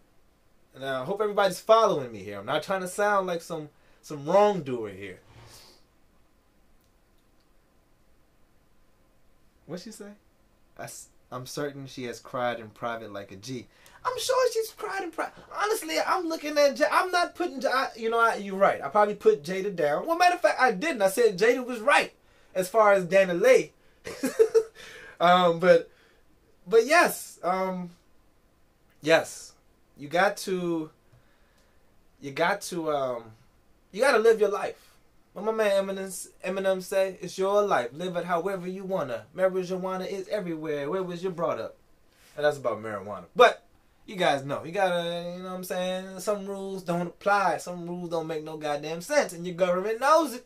And I hope everybody's following me here. I'm not trying to sound like some some wrongdoer here. What'd she say? I, I'm certain she has cried in private like a G. I'm sure she's cried in private. Honestly, I'm looking at. J- I'm not putting. I, you know, I, you're right. I probably put Jada down. Well, matter of fact, I didn't. I said Jada was right as far as DaniLeigh. um, but, but yes, um, yes, you got to. You got to. Um, you got to live your life. What my man Eminem, Eminem say, it's your life. Live it however you wanna. Marijuana is everywhere. Where was you brought up? And that's about marijuana. But you guys know, you gotta, you know what I'm saying? Some rules don't apply. Some rules don't make no goddamn sense, and your government knows it.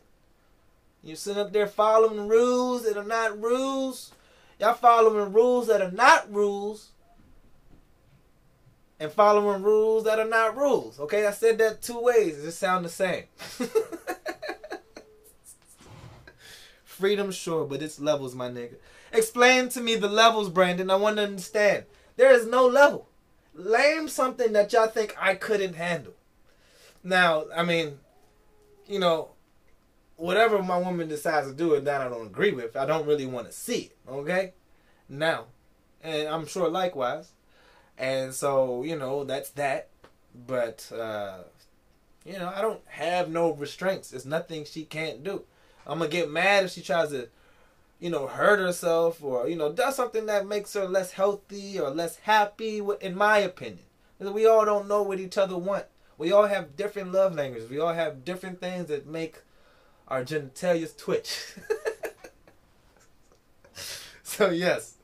You're sitting up there following rules that are not rules. Y'all following rules that are not rules. And following rules that are not rules. Okay, I said that two ways. It just sound the same. Freedom, sure, but it's levels, my nigga. Explain to me the levels, Brandon. I want to understand. There is no level. Lame something that y'all think I couldn't handle. Now, I mean, you know, whatever my woman decides to do and that I don't agree with, I don't really want to see it. Okay? Now, and I'm sure likewise. And so, you know, that's that. But, uh, you know, I don't have no restraints. There's nothing she can't do. I'm gonna get mad if she tries to, you know, hurt herself or you know does something that makes her less healthy or less happy. In my opinion, we all don't know what each other want. We all have different love languages. We all have different things that make our genitalia twitch. so yes,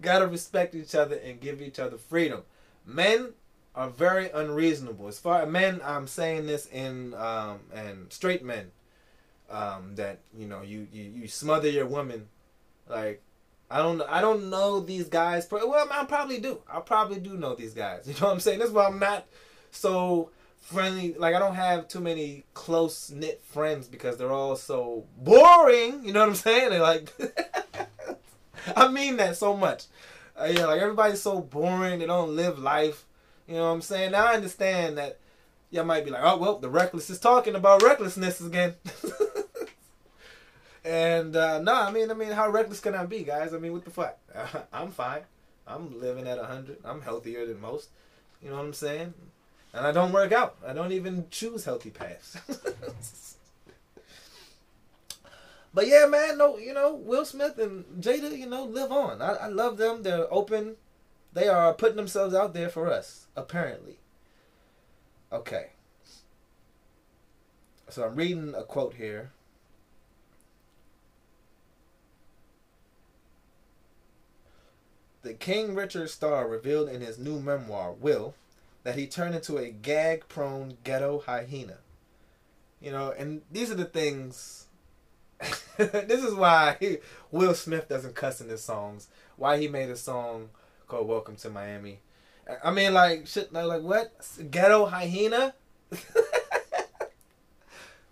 gotta respect each other and give each other freedom. Men are very unreasonable. As far men, I'm saying this in um, and straight men um, that you know you, you you smother your woman. Like I don't I don't know these guys well I probably do. I probably do know these guys. You know what I'm saying? That's why I'm not so friendly. Like I don't have too many close knit friends because they're all so boring. You know what I'm saying? They like I mean that so much. Uh, yeah like everybody's so boring. They don't live life. You know what I'm saying? Now I understand that y'all might be like oh well the reckless is talking about recklessness again And uh, no, I mean, I mean, how reckless can I be, guys? I mean, what the fuck? I'm fine. I'm living at hundred. I'm healthier than most. You know what I'm saying? And I don't work out. I don't even choose healthy paths. but yeah, man, no, you know, Will Smith and Jada, you know, live on. I, I love them. They're open. They are putting themselves out there for us, apparently. Okay. So I'm reading a quote here. The King Richard star revealed in his new memoir, Will, that he turned into a gag prone ghetto hyena. You know, and these are the things. this is why Will Smith doesn't cuss in his songs. Why he made a song called "Welcome to Miami." I mean, like shit. Like what? Ghetto hyena.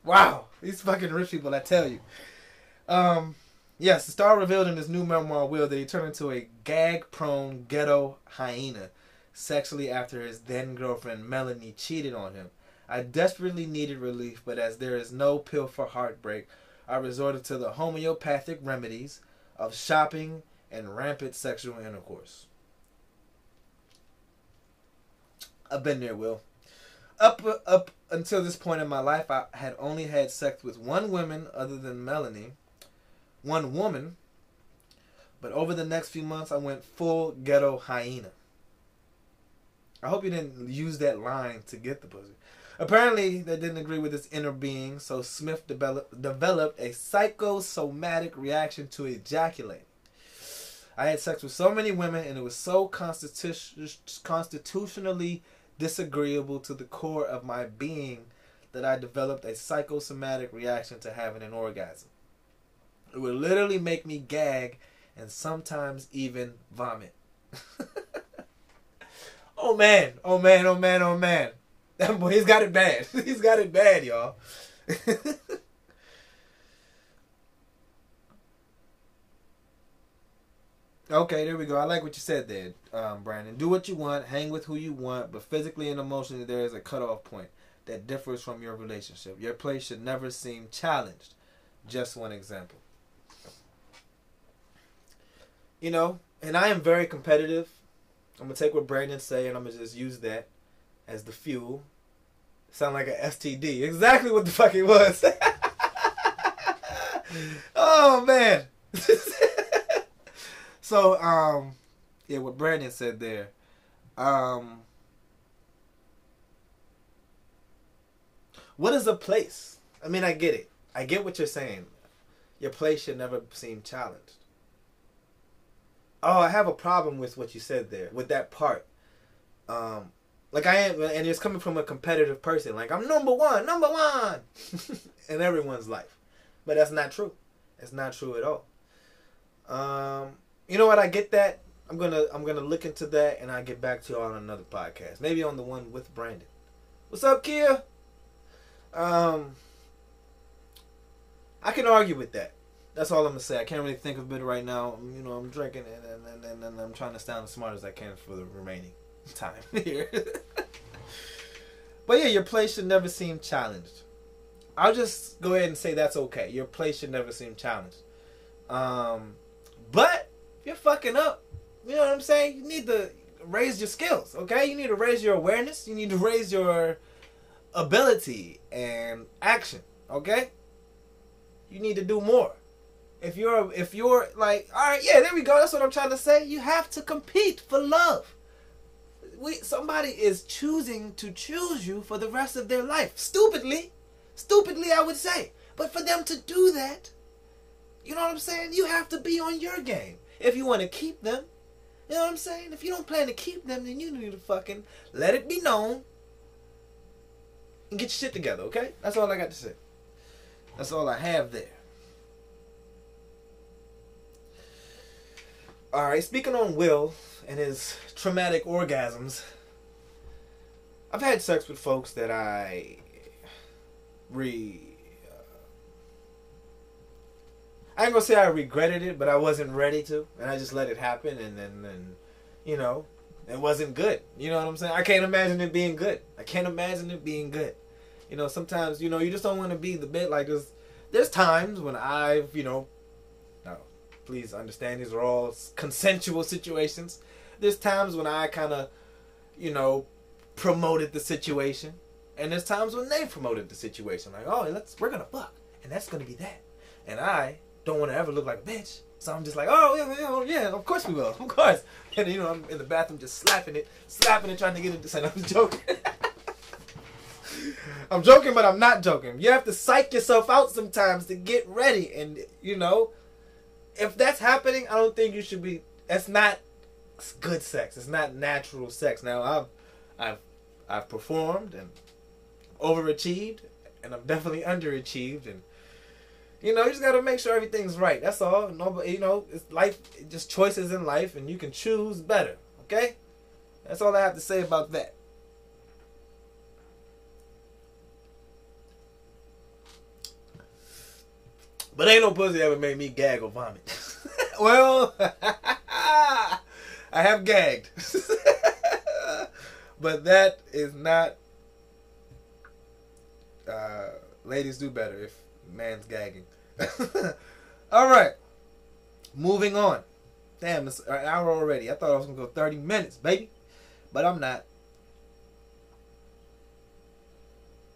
wow, these fucking rich people. I tell you. Um, yes, the star revealed in his new memoir, Will, that he turned into a gag-prone ghetto hyena sexually after his then girlfriend Melanie cheated on him. I desperately needed relief, but as there is no pill for heartbreak, I resorted to the homeopathic remedies of shopping and rampant sexual intercourse. I've been there, Will. Up up until this point in my life, I had only had sex with one woman other than Melanie, one woman. But over the next few months, I went full ghetto hyena. I hope you didn't use that line to get the pussy. Apparently, they didn't agree with his inner being, so Smith develop, developed a psychosomatic reaction to ejaculating. I had sex with so many women, and it was so constitu- constitutionally disagreeable to the core of my being that I developed a psychosomatic reaction to having an orgasm. It would literally make me gag and sometimes even vomit. oh man, oh man, oh man, oh man. That boy, he's got it bad. he's got it bad, y'all. okay, there we go. I like what you said there, um, Brandon. Do what you want, hang with who you want, but physically and emotionally, there is a cutoff point that differs from your relationship. Your place should never seem challenged. Just one example. You know, and I am very competitive. I'm gonna take what Brandon say and I'm gonna just use that as the fuel. Sound like an STD. Exactly what the fuck it was. oh man. so um yeah, what Brandon said there. Um What is a place? I mean, I get it. I get what you're saying. Your place should never seem challenged. Oh, I have a problem with what you said there, with that part. Um, like I am, and it's coming from a competitive person. Like I'm number one, number one, in everyone's life, but that's not true. It's not true at all. Um, you know what? I get that. I'm gonna I'm gonna look into that, and I get back to you on another podcast, maybe on the one with Brandon. What's up, Kia? Um, I can argue with that. That's all I'm gonna say. I can't really think of it right now. You know, I'm drinking and and, and, and I'm trying to sound as smart as I can for the remaining time here. but yeah, your place should never seem challenged. I'll just go ahead and say that's okay. Your place should never seem challenged. Um, but you're fucking up. You know what I'm saying? You need to raise your skills. Okay, you need to raise your awareness. You need to raise your ability and action. Okay, you need to do more. If you're if you're like, all right, yeah, there we go. That's what I'm trying to say. You have to compete for love. We somebody is choosing to choose you for the rest of their life. Stupidly. Stupidly, I would say. But for them to do that, you know what I'm saying? You have to be on your game. If you want to keep them, you know what I'm saying? If you don't plan to keep them, then you need to fucking let it be known and get your shit together, okay? That's all I got to say. That's all I have there. All right, speaking on Will and his traumatic orgasms, I've had sex with folks that I re. Uh, I ain't gonna say I regretted it, but I wasn't ready to, and I just let it happen, and then, and, you know, it wasn't good. You know what I'm saying? I can't imagine it being good. I can't imagine it being good. You know, sometimes you know you just don't want to be the bit like there's there's times when I've you know please understand these are all consensual situations. There's times when I kind of, you know, promoted the situation, and there's times when they promoted the situation. Like, oh, let's we're gonna fuck, and that's gonna be that. and I don't want to ever look like a bitch. So I'm just like, oh yeah, yeah, oh, yeah, of course we will, of course. And you know, I'm in the bathroom just slapping it, slapping it, trying to get it to. I'm joking. I'm joking, but I'm not joking. You have to psych yourself out sometimes to get ready, and you know, if that's happening, I don't think you should be. That's not good sex. It's not natural sex. Now I've, I've, I've performed and overachieved, and I'm definitely underachieved, and you know, you just gotta make sure everything's right. That's all. No, you know, it's life. It's just choices in life, and you can choose better. Okay, that's all I have to say about that. But ain't no pussy ever made me gag or vomit. well, I have gagged. but that is not. Uh, ladies do better if man's gagging. All right. Moving on. Damn, it's an hour already. I thought I was to go 30 minutes, baby. But I'm not.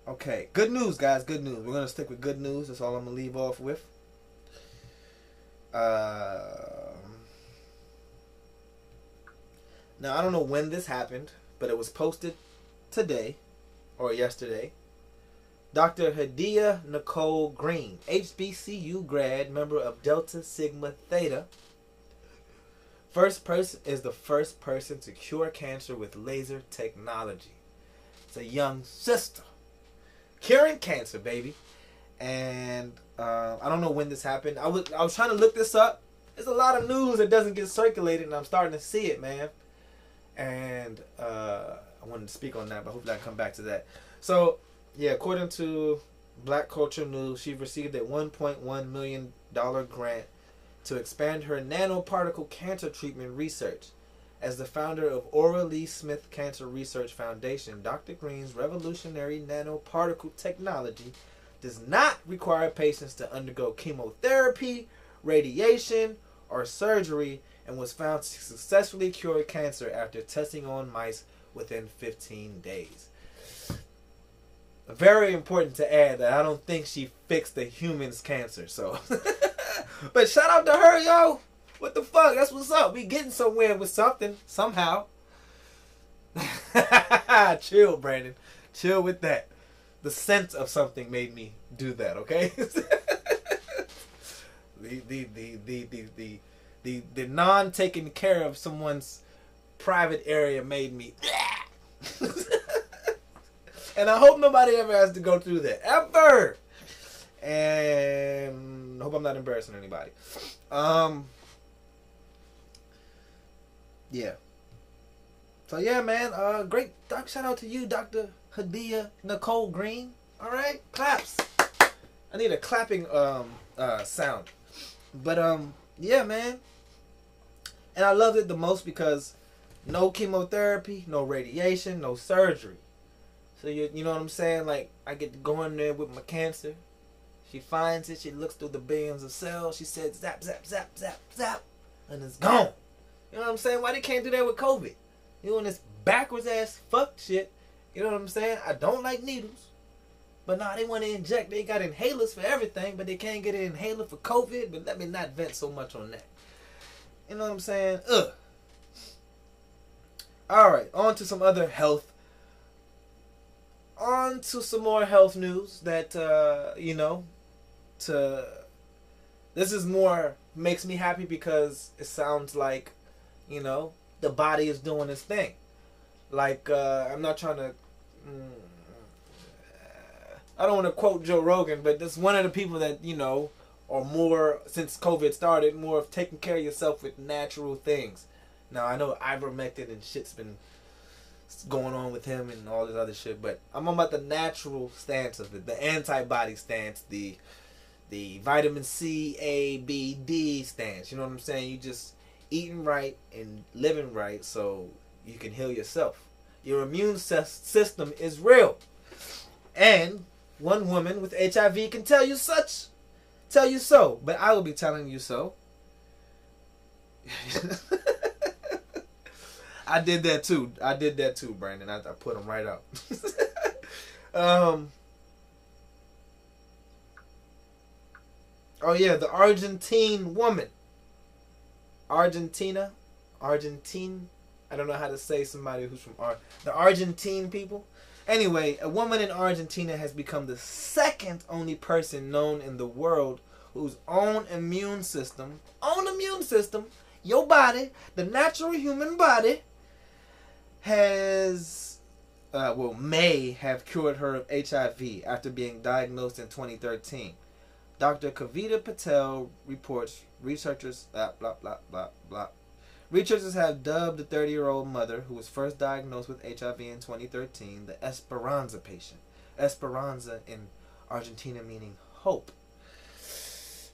Okay, good news, guys. Good news. We're gonna stick with good news. That's all I'm gonna leave off with. Uh, now I don't know when this happened, but it was posted today or yesterday. Dr. Hadiyah Nicole Green, HBCU grad, member of Delta Sigma Theta. First person is the first person to cure cancer with laser technology. It's a young sister curing cancer, baby. And uh, I don't know when this happened. I was I was trying to look this up. There's a lot of news that doesn't get circulated, and I'm starting to see it, man. And uh, I wanted to speak on that, but hopefully I come back to that. So yeah, according to Black Culture News, she received a 1.1 million dollar grant to expand her nanoparticle cancer treatment research. As the founder of Ora Lee Smith Cancer Research Foundation, Dr. Green's revolutionary nanoparticle technology does not require patients to undergo chemotherapy, radiation, or surgery and was found to successfully cure cancer after testing on mice within 15 days. Very important to add that I don't think she fixed the human's cancer, so. but shout out to her, yo! What the fuck? That's what's up. We getting somewhere with something somehow. Chill, Brandon. Chill with that. The sense of something made me do that. Okay. the, the the the the the the the non taking care of someone's private area made me. And I hope nobody ever has to go through that ever. And hope I'm not embarrassing anybody. Um. Yeah. So yeah, man. Uh, great. Doc, shout out to you, Doctor Hadiyah Nicole Green. All right, claps. I need a clapping um uh sound. But um yeah, man. And I loved it the most because no chemotherapy, no radiation, no surgery. So you you know what I'm saying? Like I get to go in there with my cancer. She finds it. She looks through the billions of cells. She says zap zap zap zap zap, and it's gone. You know what I'm saying? Why they can't do that with COVID? You doing this backwards ass fuck shit. You know what I'm saying? I don't like needles. But now nah, they want to inject. They got inhalers for everything, but they can't get an inhaler for COVID. But let me not vent so much on that. You know what I'm saying? Ugh. All right, on to some other health. On to some more health news that uh, you know. To this is more makes me happy because it sounds like you know, the body is doing its thing. Like uh, I'm not trying to. Mm, I don't want to quote Joe Rogan, but that's one of the people that you know are more since COVID started, more of taking care of yourself with natural things. Now I know ivermectin and shit's been going on with him and all this other shit, but I'm about the natural stance of it, the antibody stance, the the vitamin C, A, B, D stance. You know what I'm saying? You just eating right and living right so you can heal yourself. Your immune system is real. And one woman with HIV can tell you such, tell you so, but I will be telling you so. I did that too. I did that too, Brandon. I, I put them right up. um. Oh yeah, the Argentine woman. Argentina, Argentine. I don't know how to say somebody who's from Ar- the Argentine people. Anyway, a woman in Argentina has become the second only person known in the world whose own immune system, own immune system, your body, the natural human body, has, uh, well, may have cured her of HIV after being diagnosed in 2013. Dr. Kavita Patel reports researchers, blah, blah, blah, blah, blah. Researchers have dubbed the 30 year old mother who was first diagnosed with HIV in 2013 the Esperanza patient. Esperanza in Argentina meaning hope.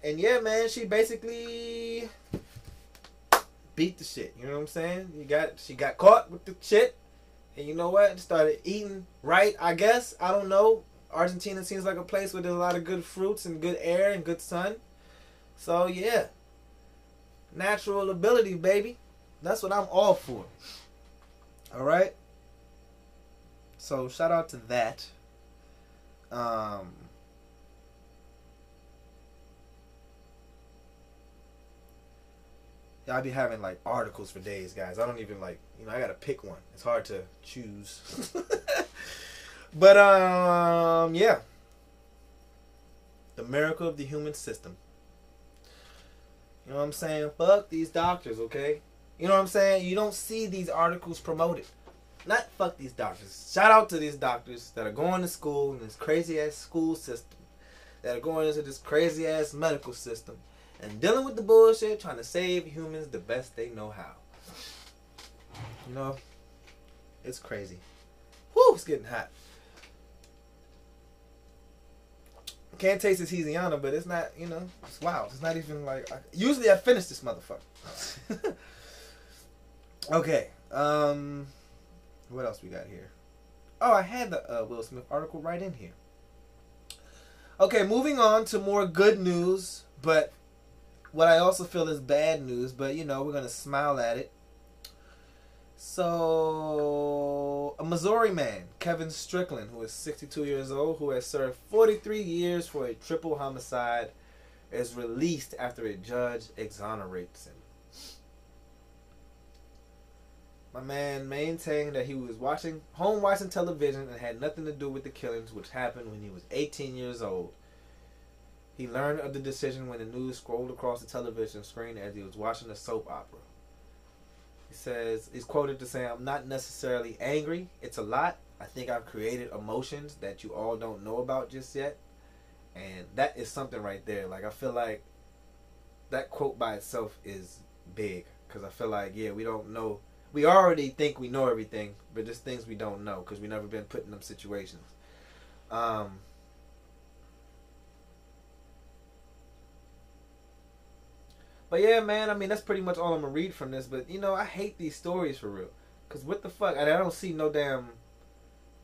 And yeah, man, she basically beat the shit. You know what I'm saying? You got she got caught with the shit, and you know what? Started eating right. I guess I don't know. Argentina seems like a place where there's a lot of good fruits and good air and good sun. So yeah, natural ability, baby. That's what I'm all for. All right. So shout out to that. Um. I be having like articles for days, guys. I don't even like, you know, I gotta pick one. It's hard to choose. but um, yeah. The miracle of the human system. You know what I'm saying? Fuck these doctors, okay? You know what I'm saying? You don't see these articles promoted. Not fuck these doctors. Shout out to these doctors that are going to school in this crazy ass school system. That are going into this crazy ass medical system and dealing with the bullshit, trying to save humans the best they know how. You know, it's crazy. Whoo, it's getting hot. Can't taste this Hesiana, but it's not, you know, it's wild. It's not even like. I, usually I finish this motherfucker. okay, um, what else we got here? Oh, I had the uh, Will Smith article right in here. Okay, moving on to more good news, but what I also feel is bad news, but you know, we're going to smile at it. So, a Missouri man, Kevin Strickland, who is 62 years old, who has served 43 years for a triple homicide, is released after a judge exonerates him. My man maintained that he was watching home watching television and had nothing to do with the killings, which happened when he was 18 years old. He learned of the decision when the news scrolled across the television screen as he was watching a soap opera. He says, he's quoted to say, I'm not necessarily angry. It's a lot. I think I've created emotions that you all don't know about just yet. And that is something right there. Like, I feel like that quote by itself is big. Because I feel like, yeah, we don't know. We already think we know everything, but there's things we don't know because we've never been put in them situations. Um, But yeah, man, I mean that's pretty much all I'm gonna read from this. But you know, I hate these stories for real. Cause what the fuck? I don't see no damn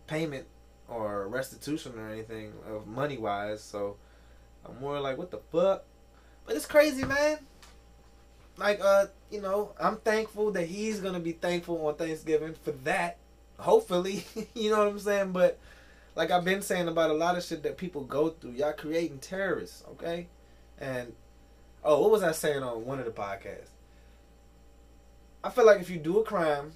payment or restitution or anything of money wise. So I'm more like, what the fuck? But it's crazy, man. Like, uh, you know, I'm thankful that he's gonna be thankful on Thanksgiving for that. Hopefully, you know what I'm saying. But like I've been saying about a lot of shit that people go through, y'all creating terrorists, okay? And Oh, what was I saying on one of the podcasts? I feel like if you do a crime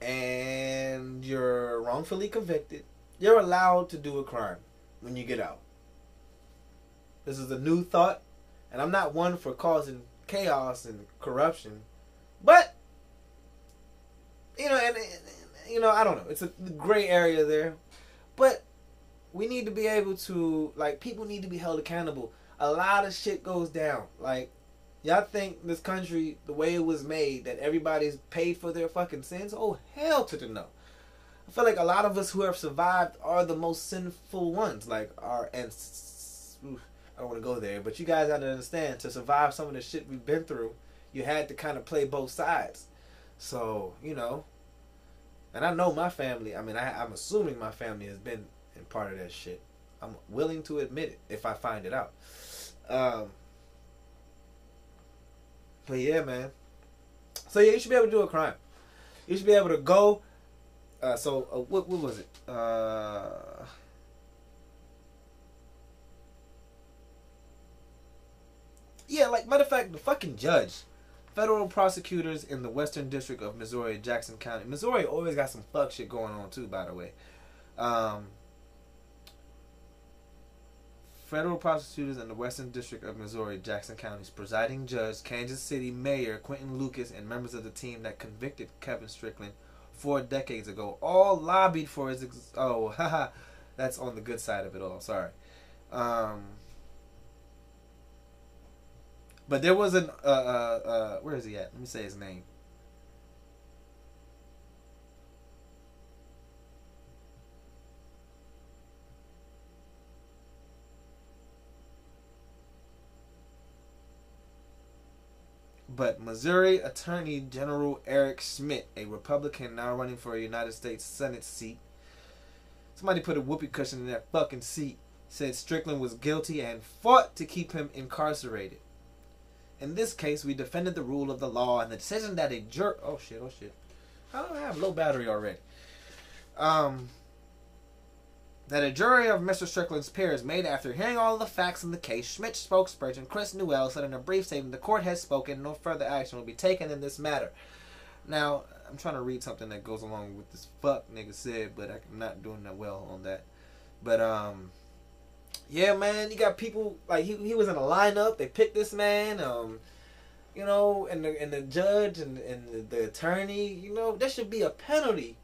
and you're wrongfully convicted, you're allowed to do a crime when you get out. This is a new thought, and I'm not one for causing chaos and corruption, but you know, and, and you know, I don't know. It's a gray area there, but we need to be able to like people need to be held accountable a lot of shit goes down. Like, y'all think this country, the way it was made, that everybody's paid for their fucking sins? Oh, hell to the no. I feel like a lot of us who have survived are the most sinful ones. Like, our ancestors. I don't want to go there, but you guys got to understand to survive some of the shit we've been through, you had to kind of play both sides. So, you know, and I know my family, I mean, I, I'm assuming my family has been in part of that shit. I'm willing to admit it if I find it out. Um, but yeah, man. So yeah, you should be able to do a crime. You should be able to go. Uh, so uh, what what was it? Uh, yeah, like matter of fact, the fucking judge, federal prosecutors in the Western District of Missouri, Jackson County. Missouri always got some fuck shit going on too, by the way. Um, federal prosecutors in the Western District of Missouri, Jackson County's presiding judge, Kansas City Mayor Quinton Lucas, and members of the team that convicted Kevin Strickland four decades ago all lobbied for his. Ex- oh, haha, that's on the good side of it all. Sorry. Um, but there was an uh, uh, uh, where is he at? Let me say his name. But Missouri Attorney General Eric Schmitt, a Republican now running for a United States Senate seat, somebody put a whoopee cushion in that fucking seat, said Strickland was guilty and fought to keep him incarcerated. In this case, we defended the rule of the law and the decision that a jerk. Oh shit! Oh shit! I don't have low battery already. Um, that a jury of Mr. Strickland's peers made after hearing all the facts in the case. Schmitt spokesperson Chris Nuelle said in a brief statement, "The court has spoken. No further action will be taken in this matter." Now, I'm trying to read something that goes along with this fuck nigga said, but I'm not doing that well on that. But um, yeah, man, you got people like he he was in a lineup. They picked this man. Um, you know, and the and the judge and and the, the attorney. You know, there should be a penalty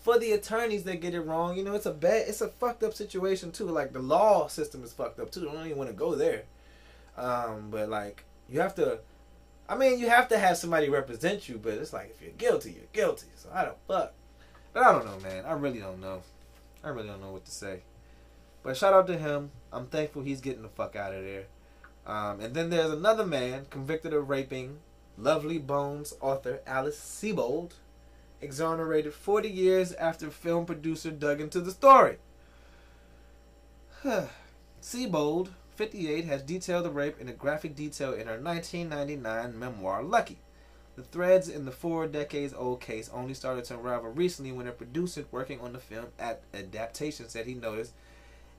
for the attorneys that get it wrong. You know, it's a bad, it's a fucked up situation too. Like the law system is fucked up too. I don't even want to go there. Um, but like you have to. I mean, you have to have somebody represent you, but it's like if you're guilty, you're guilty. So I don't fuck. But I don't know, man. I really don't know. I really don't know what to say. But shout out to him. I'm thankful he's getting the fuck out of there. Um, and then there's another man convicted of raping Lovely Bones author Alice Sebold, exonerated 40 years after film producer dug into the story. Sebold, 58, has detailed the rape in a graphic detail in her 1999 memoir Lucky. The threads in the four decades old case only started to unravel recently when a producer working on the film at adaptation said he noticed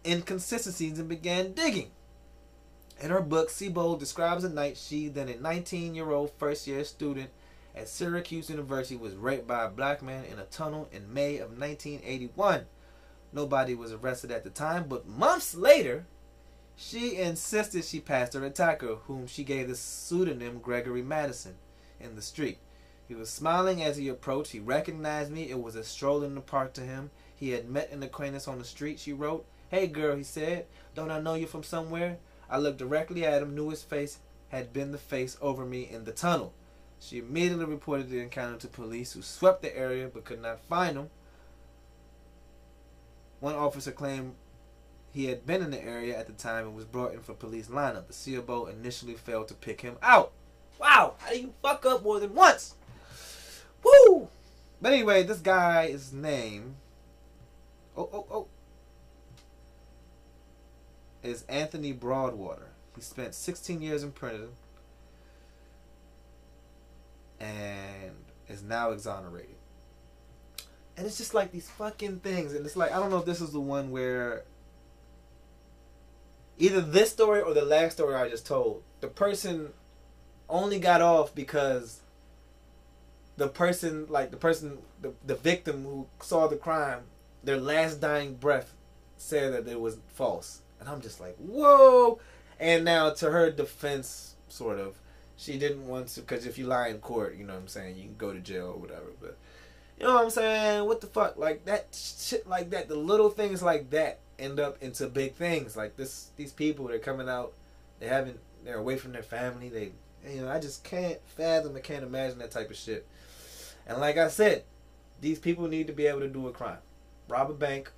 inconsistencies and began digging. In her book, Sebold describes a night she, then a 19 year old first year student at Syracuse University, was raped by a black man in a tunnel in May of 1981. Nobody was arrested at the time, but months later, she insisted she passed her attacker, whom she gave the pseudonym Gregory Madison, in the street. He was smiling as he approached. He recognized me. It was a stroll in the park to him. He had met an acquaintance on the street, she wrote. Hey girl, he said, don't I know you from somewhere? I looked directly at him, knew his face had been the face over me in the tunnel. She immediately reported the encounter to police, who swept the area but could not find him. One officer claimed he had been in the area at the time and was brought in for police lineup. The Sebold initially failed to pick him out. Wow, how do you fuck up more than once? Woo! But anyway, this guy's name. Oh, oh, oh is Anthony Broadwater. He spent 16 years in prison and is now exonerated. And it's just like these fucking things. And it's like, I don't know if this is the one where either this story or the last story I just told, the person only got off because the person, like the person, the, the victim who saw the crime, their last dying breath said that it was false. And I'm just like, whoa. And now to her defense, sort of, she didn't want to, because if you lie in court, you know what I'm saying, you can go to jail or whatever. But, you know what I'm saying? What the fuck? Like that shit like that, the little things like that end up into big things. Like this, these people, they're coming out, they haven't, they're away from their family. They, you know, I just can't fathom, I can't imagine that type of shit. And like I said, these people need to be able to do a crime, rob a bank.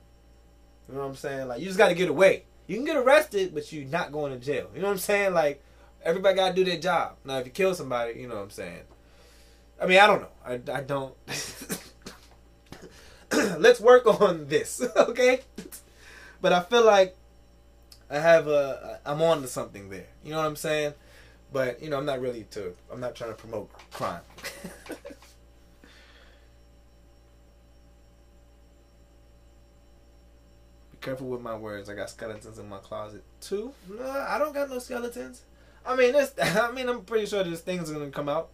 You know what I'm saying? Like you just got to get away. You can get arrested, but you're not going to jail. You know what I'm saying? Like everybody got to do their job. Now, if you kill somebody, you know what I'm saying. I mean, I don't know. I, I don't. Let's work on this, okay? But I feel like I have a. I'm on to something there. You know what I'm saying? But you know, I'm not really to. I'm not trying to promote crime. Be careful with my words. I got skeletons in my closet too. No, I don't got no skeletons. I mean, this. I mean, I'm pretty sure there's things gonna come out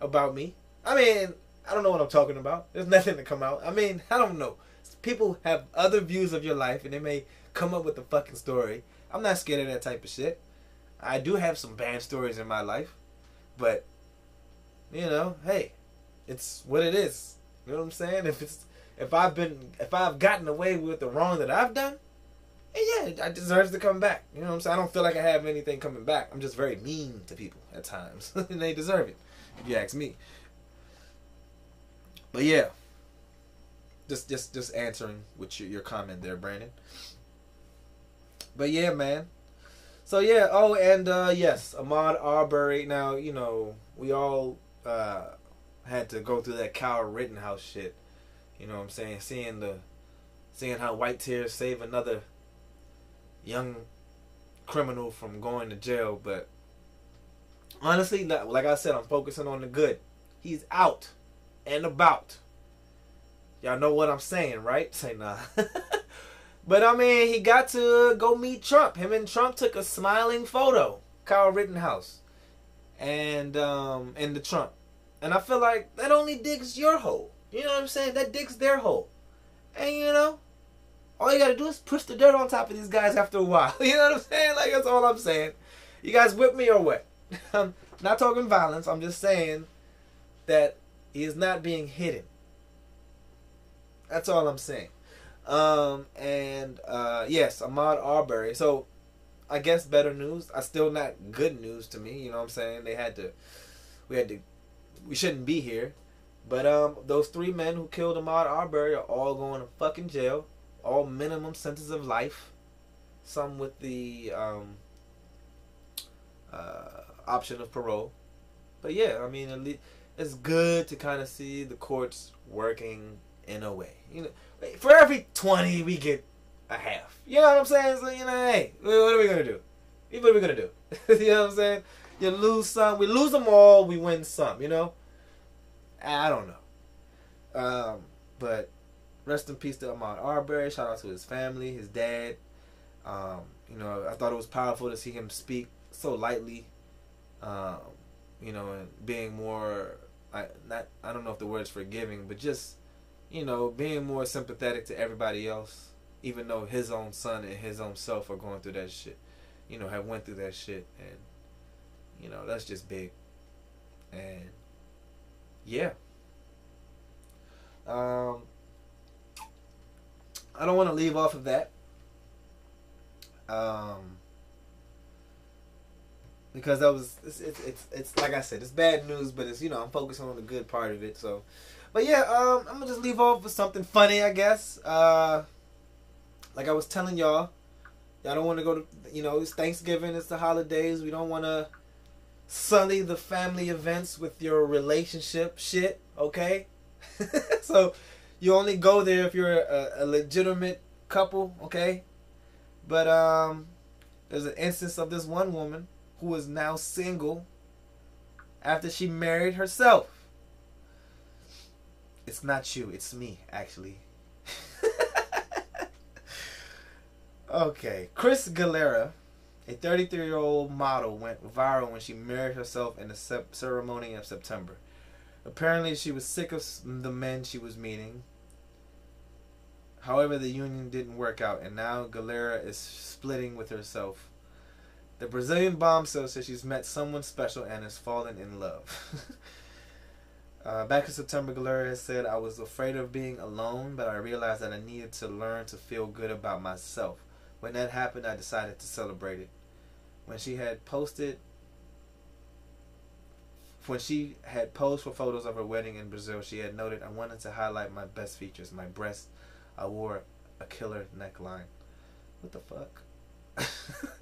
about me. I mean, I don't know what I'm talking about. There's nothing to come out. I mean, I don't know. People have other views of your life, and they may come up with a fucking story. I'm not scared of that type of shit. I do have some bad stories in my life, but you know, hey, it's what it is. You know what I'm saying? If it's if I've been if I've gotten away with the wrong that I've done, yeah, I deserve to come back. You know what I'm saying? I don't feel like I have anything coming back. I'm just very mean to people at times, and they deserve it. If you ask me. But yeah, just just just answering with your, your comment there, Brandon. But yeah, man. So yeah. Oh, and uh, yes, Ahmaud Arbery. Now you know we all uh, had to go through that Kyle Rittenhouse shit. You know what I'm saying? Seeing the seeing how white tears save another young criminal from going to jail, but honestly, like I said, I'm focusing on the good. He's out and about. Y'all know what I'm saying, right? Say nah. but I mean, he got to go meet Trump. Him and Trump took a smiling photo. Kyle Rittenhouse and um and the Trump. And I feel like that only digs your hole. You know what I'm saying? That digs their hole. And you know, all you gotta do is push the dirt on top of these guys after a while. You know what I'm saying? Like that's all I'm saying. You guys whip me or what? I'm not talking violence. I'm just saying that he is not being hidden. That's all I'm saying. Um, and uh, yes, Ahmaud Arbery. So I guess better news. I still not good news to me. You know what I'm saying? They had to. We had to. We shouldn't be here. But um, those three men who killed Ahmaud Arbery are all going to fucking jail. All minimum sentences of life. Some with the um, uh, option of parole. But yeah, I mean, at least it's good to kind of see the courts working in a way. You know, for every twenty, we get a half. You know what I'm saying? So you know, hey, what are we gonna do? What are we gonna do? you know what I'm saying? You lose some, we lose them all, we win some. You know? I don't know. Um, but rest in peace to Ahmaud Arbery. Shout out to his family, his dad. Um, you know, I thought it was powerful to see him speak so lightly. Um, you know, and being more I not I don't know if the word is forgiving, but just you know, being more sympathetic to everybody else, even though his own son and his own self are going through that shit. You know, have went through that shit and you know, that's just big. And yeah. Um I don't want to leave off of that. Um because that was it's, it's, it's it's like I said, it's bad news, but it's you know I'm focusing on the good part of it. So, but yeah, um, I'm gonna just leave off with something funny, I guess. Uh, like I was telling y'all, y'all don't want to go to you know it's Thanksgiving, it's the holidays. We don't want to sully the family events with your relationship shit. Okay, so you only go there if you're a, a legitimate couple. Okay, but um, there's an instance of this one woman who is now single after she married herself. It's not you, it's me, actually. okay, Cris Galera, a 33 year old model, went viral when she married herself in the ceremony of September. Apparently, she was sick of the men she was meeting. However, the union didn't work out, and now Galera is splitting with herself the Brazilian bombshell says she's met someone special and has fallen in love. uh, back in September, Galera has said, I was afraid of being alone, but I realized that I needed to learn to feel good about myself. When that happened, I decided to celebrate it. When she had posted when she had posed for photos of her wedding in Brazil, she had noted, I wanted to highlight my best features, my breasts. I wore a killer neckline. What the fuck?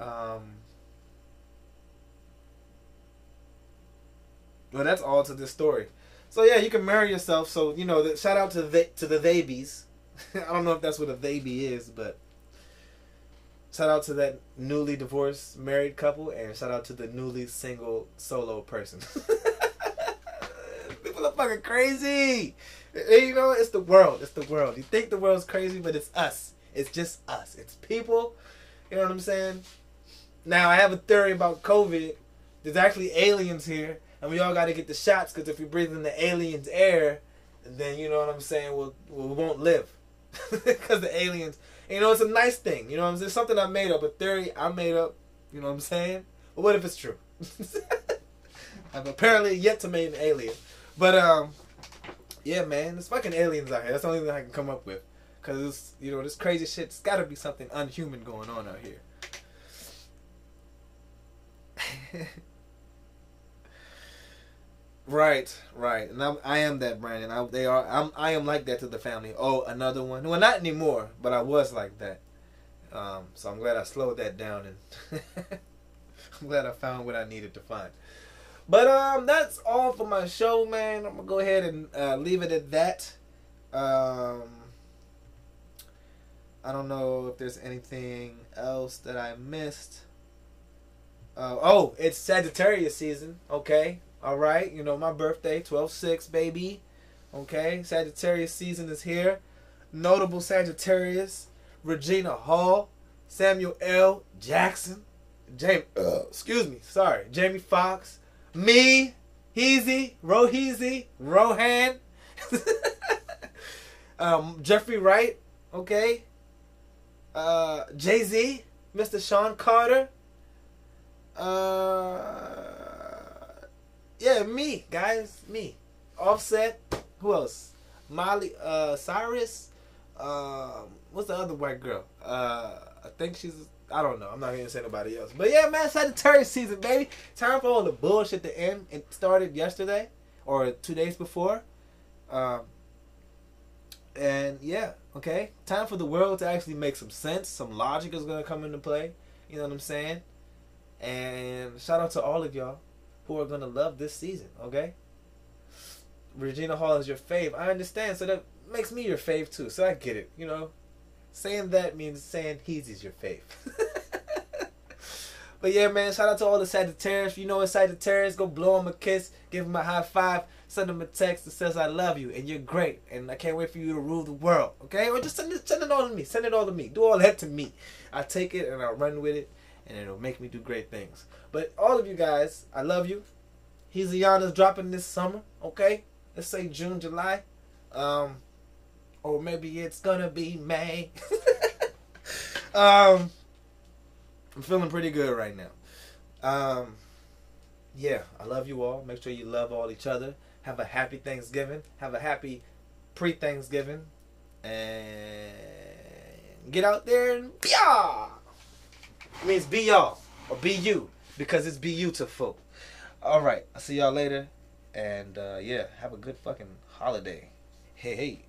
Um, well, that's all to this story. So yeah, you can marry yourself. So you know, the, shout out to the to the babies. I don't know if that's what a baby is, but shout out to that newly divorced married couple, and shout out to the newly single solo person. People are fucking crazy. You know, it's the world. It's the world. You think the world's crazy, but it's us. It's just us. It's people. You know what I'm saying? Now I have a theory about COVID. There's actually aliens here, and we all got to get the shots because if we breathe in the aliens' air, then you know what I'm saying. We'll, we won't live because the aliens. You know, it's a nice thing. You know, what I'm saying? It's something I made up, a theory I made up. You know what I'm saying? But what if it's true? I've apparently yet to meet an alien, but um, yeah, man, there's fucking aliens out here. That's the only thing I can come up with. Cause you know this crazy shit. It's got to be something unhuman going on out here. right, right, and I'm, I am that Brandon. I, they are. I'm. I am like that to the family. Oh, another one. Well, not anymore, but I was like that. Um, so I'm glad I slowed that down, and I'm glad I found what I needed to find. But um, that's all for my show, man. I'm gonna go ahead and uh, leave it at that. Um, I don't know if there's anything else that I missed. Uh, oh, it's Sagittarius season. Okay. All right. You know, my birthday, 12 6, baby. Okay. Sagittarius season is here. Notable Sagittarius Regina Hall, Samuel L. Jackson, Jamie, uh, excuse me, sorry, Jamie Foxx, me, Heezy, Roheezy, Rohan, um, Jeffrey Wright, okay, uh, Jay Z, Mr. Sean Carter, uh, yeah, me, guys, me, Offset, who else? Molly, uh, Cyrus, um, what's the other white girl? Uh, I think she's. I don't know. I'm not gonna say nobody else. But yeah, man, Sagittarius season, baby. Time for all the bullshit to end. It started yesterday or two days before. Um, and yeah, okay. Time for the world to actually make some sense. Some logic is gonna come into play. You know what I'm saying? And shout out to all of y'all who are gonna love this season. Okay. Regina Hall is your fave. I understand. So that makes me your fave too. So I get it. You know, saying that means saying he's is your fave. but yeah, man, shout out to all the Sagittarius. You know a Sagittarius, go blow him a kiss, give him a high five, send him a text that says I love you and you're great and I can't wait for you to rule the world. Okay, or just send it, send it all to me. Send it all to me. Do all that to me. I take it and I run with it, and it'll make me do great things. But all of you guys, I love you. He's Ayana's dropping this summer. Okay, let's say June, July. Um, or maybe it's gonna be May. um, I'm feeling pretty good right now. Um, yeah, I love you all. Make sure you love all each other. Have a happy Thanksgiving. Have a happy pre-Thanksgiving, and get out there and yeah. It means be y'all or be you because it's beautiful. All right, I'll see y'all later, and uh, yeah, have a good fucking holiday. Hey hey.